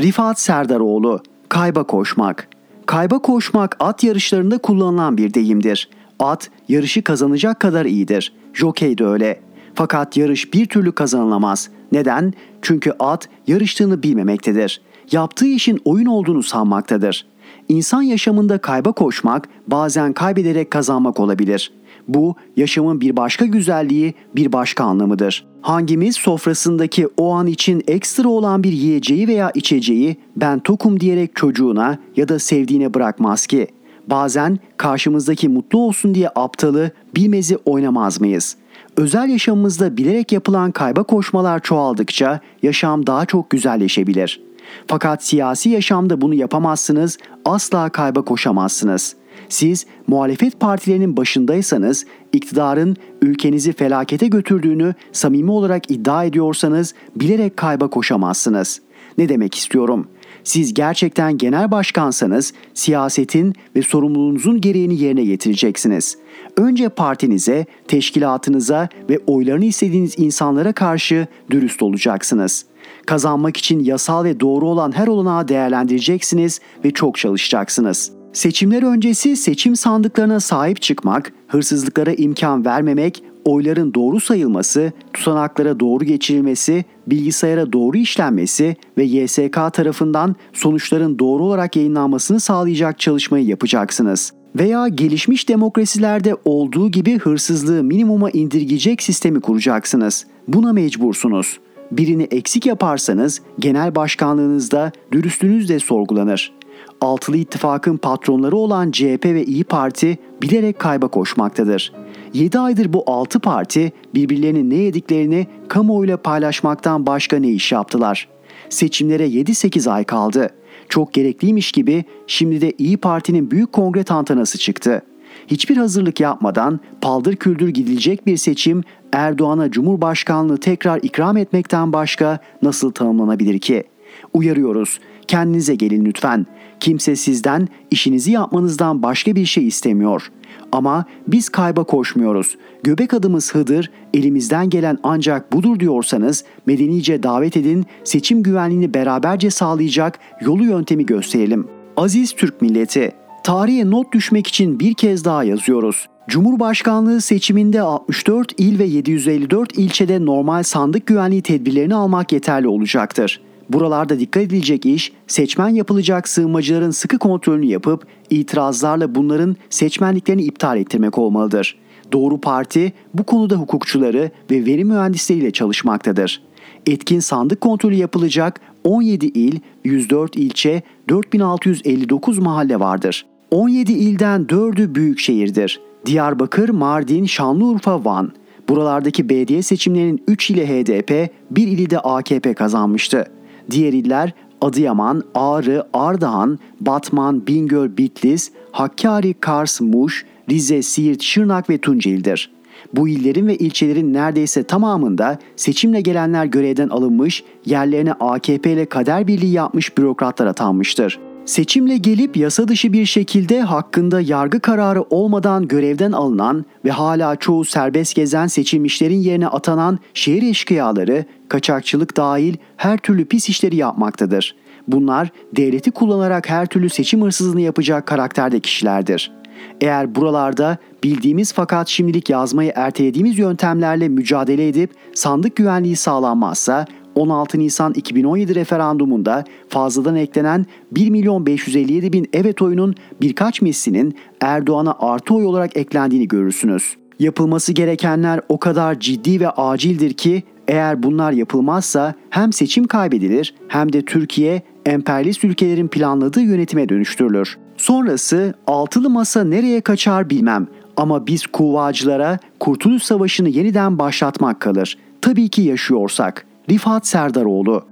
Rifat Serdaroğlu Kayba koşmak Kayba koşmak at yarışlarında kullanılan bir deyimdir. At yarışı kazanacak kadar iyidir. Jokey de öyle. Fakat yarış bir türlü kazanılamaz. Neden? Çünkü at yarıştığını bilmemektedir. Yaptığı işin oyun olduğunu sanmaktadır. İnsan yaşamında kayba koşmak bazen kaybederek kazanmak olabilir. Bu yaşamın bir başka güzelliği, bir başka anlamıdır. Hangimiz sofrasındaki o an için ekstra olan bir yiyeceği veya içeceği ben tokum diyerek çocuğuna ya da sevdiğine bırakmaz ki? Bazen karşımızdaki mutlu olsun diye aptalı, bilmezi oynamaz mıyız? Özel yaşamımızda bilerek yapılan kayba koşmalar çoğaldıkça yaşam daha çok güzelleşebilir. Fakat siyasi yaşamda bunu yapamazsınız, asla kayba koşamazsınız. Siz muhalefet partilerinin başındaysanız, iktidarın ülkenizi felakete götürdüğünü samimi olarak iddia ediyorsanız bilerek kayba koşamazsınız. Ne demek istiyorum? Siz gerçekten genel başkansanız siyasetin ve sorumluluğunuzun gereğini yerine getireceksiniz. Önce partinize, teşkilatınıza ve oylarını istediğiniz insanlara karşı dürüst olacaksınız. Kazanmak için yasal ve doğru olan her olanağı değerlendireceksiniz ve çok çalışacaksınız. Seçimler öncesi seçim sandıklarına sahip çıkmak, hırsızlıklara imkan vermemek, oyların doğru sayılması, tutanaklara doğru geçirilmesi, bilgisayara doğru işlenmesi ve YSK tarafından sonuçların doğru olarak yayınlanmasını sağlayacak çalışmayı yapacaksınız. Veya gelişmiş demokrasilerde olduğu gibi hırsızlığı minimuma indirgeyecek sistemi kuracaksınız. Buna mecbursunuz. Birini eksik yaparsanız genel başkanlığınızda dürüstlüğünüz de sorgulanır. Altılı ittifakın patronları olan CHP ve İyi Parti bilerek kayba koşmaktadır. 7 aydır bu 6 parti birbirlerinin ne yediklerini kamuoyuyla paylaşmaktan başka ne iş yaptılar? Seçimlere 7-8 ay kaldı. Çok gerekliymiş gibi şimdi de İyi Parti'nin büyük kongre tantanası çıktı. Hiçbir hazırlık yapmadan paldır küldür gidilecek bir seçim Erdoğan'a Cumhurbaşkanlığı tekrar ikram etmekten başka nasıl tanımlanabilir ki? Uyarıyoruz. kendinize gelin lütfen. Kimse sizden işinizi yapmanızdan başka bir şey istemiyor. Ama biz kayba koşmuyoruz. Göbek adımız Hıdır, elimizden gelen ancak budur diyorsanız medenice davet edin, seçim güvenliğini beraberce sağlayacak yolu yöntemi gösterelim. Aziz Türk milleti, tarihe not düşmek için bir kez daha yazıyoruz. Cumhurbaşkanlığı seçiminde 64 il ve 754 ilçede normal sandık güvenliği tedbirlerini almak yeterli olacaktır. Buralarda dikkat edilecek iş seçmen yapılacak sığınmacıların sıkı kontrolünü yapıp itirazlarla bunların seçmenliklerini iptal ettirmek olmalıdır. Doğru Parti bu konuda hukukçuları ve veri mühendisleriyle çalışmaktadır. Etkin sandık kontrolü yapılacak 17 il, 104 ilçe, 4659 mahalle vardır. 17 ilden 4'ü büyük şehirdir. Diyarbakır, Mardin, Şanlıurfa, Van. Buralardaki belediye seçimlerinin 3 ile HDP, 1 ili de AKP kazanmıştı. Diğer iller Adıyaman, Ağrı, Ardahan, Batman, Bingöl, Bitlis, Hakkari, Kars, Muş, Rize, Siirt, Şırnak ve Tunceli'dir. Bu illerin ve ilçelerin neredeyse tamamında seçimle gelenler görevden alınmış, yerlerine AKP ile kader birliği yapmış bürokratlar atanmıştır. Seçimle gelip yasa dışı bir şekilde hakkında yargı kararı olmadan görevden alınan ve hala çoğu serbest gezen seçilmişlerin yerine atanan şehir eşkıyaları, kaçakçılık dahil her türlü pis işleri yapmaktadır. Bunlar devleti kullanarak her türlü seçim hırsızlığını yapacak karakterde kişilerdir. Eğer buralarda bildiğimiz fakat şimdilik yazmayı ertelediğimiz yöntemlerle mücadele edip sandık güvenliği sağlanmazsa 16 Nisan 2017 referandumunda fazladan eklenen 1 milyon 557 bin evet oyunun birkaç mislinin Erdoğan'a artı oy olarak eklendiğini görürsünüz. Yapılması gerekenler o kadar ciddi ve acildir ki eğer bunlar yapılmazsa hem seçim kaybedilir hem de Türkiye emperyalist ülkelerin planladığı yönetime dönüştürülür. Sonrası altılı masa nereye kaçar bilmem ama biz kuvvacılara Kurtuluş Savaşı'nı yeniden başlatmak kalır. Tabii ki yaşıyorsak. Rifat Serdaroğlu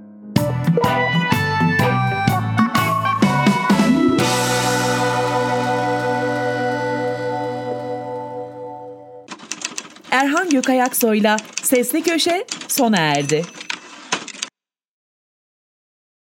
Erhan Gökayaksoy'la Sesli Köşe sona erdi.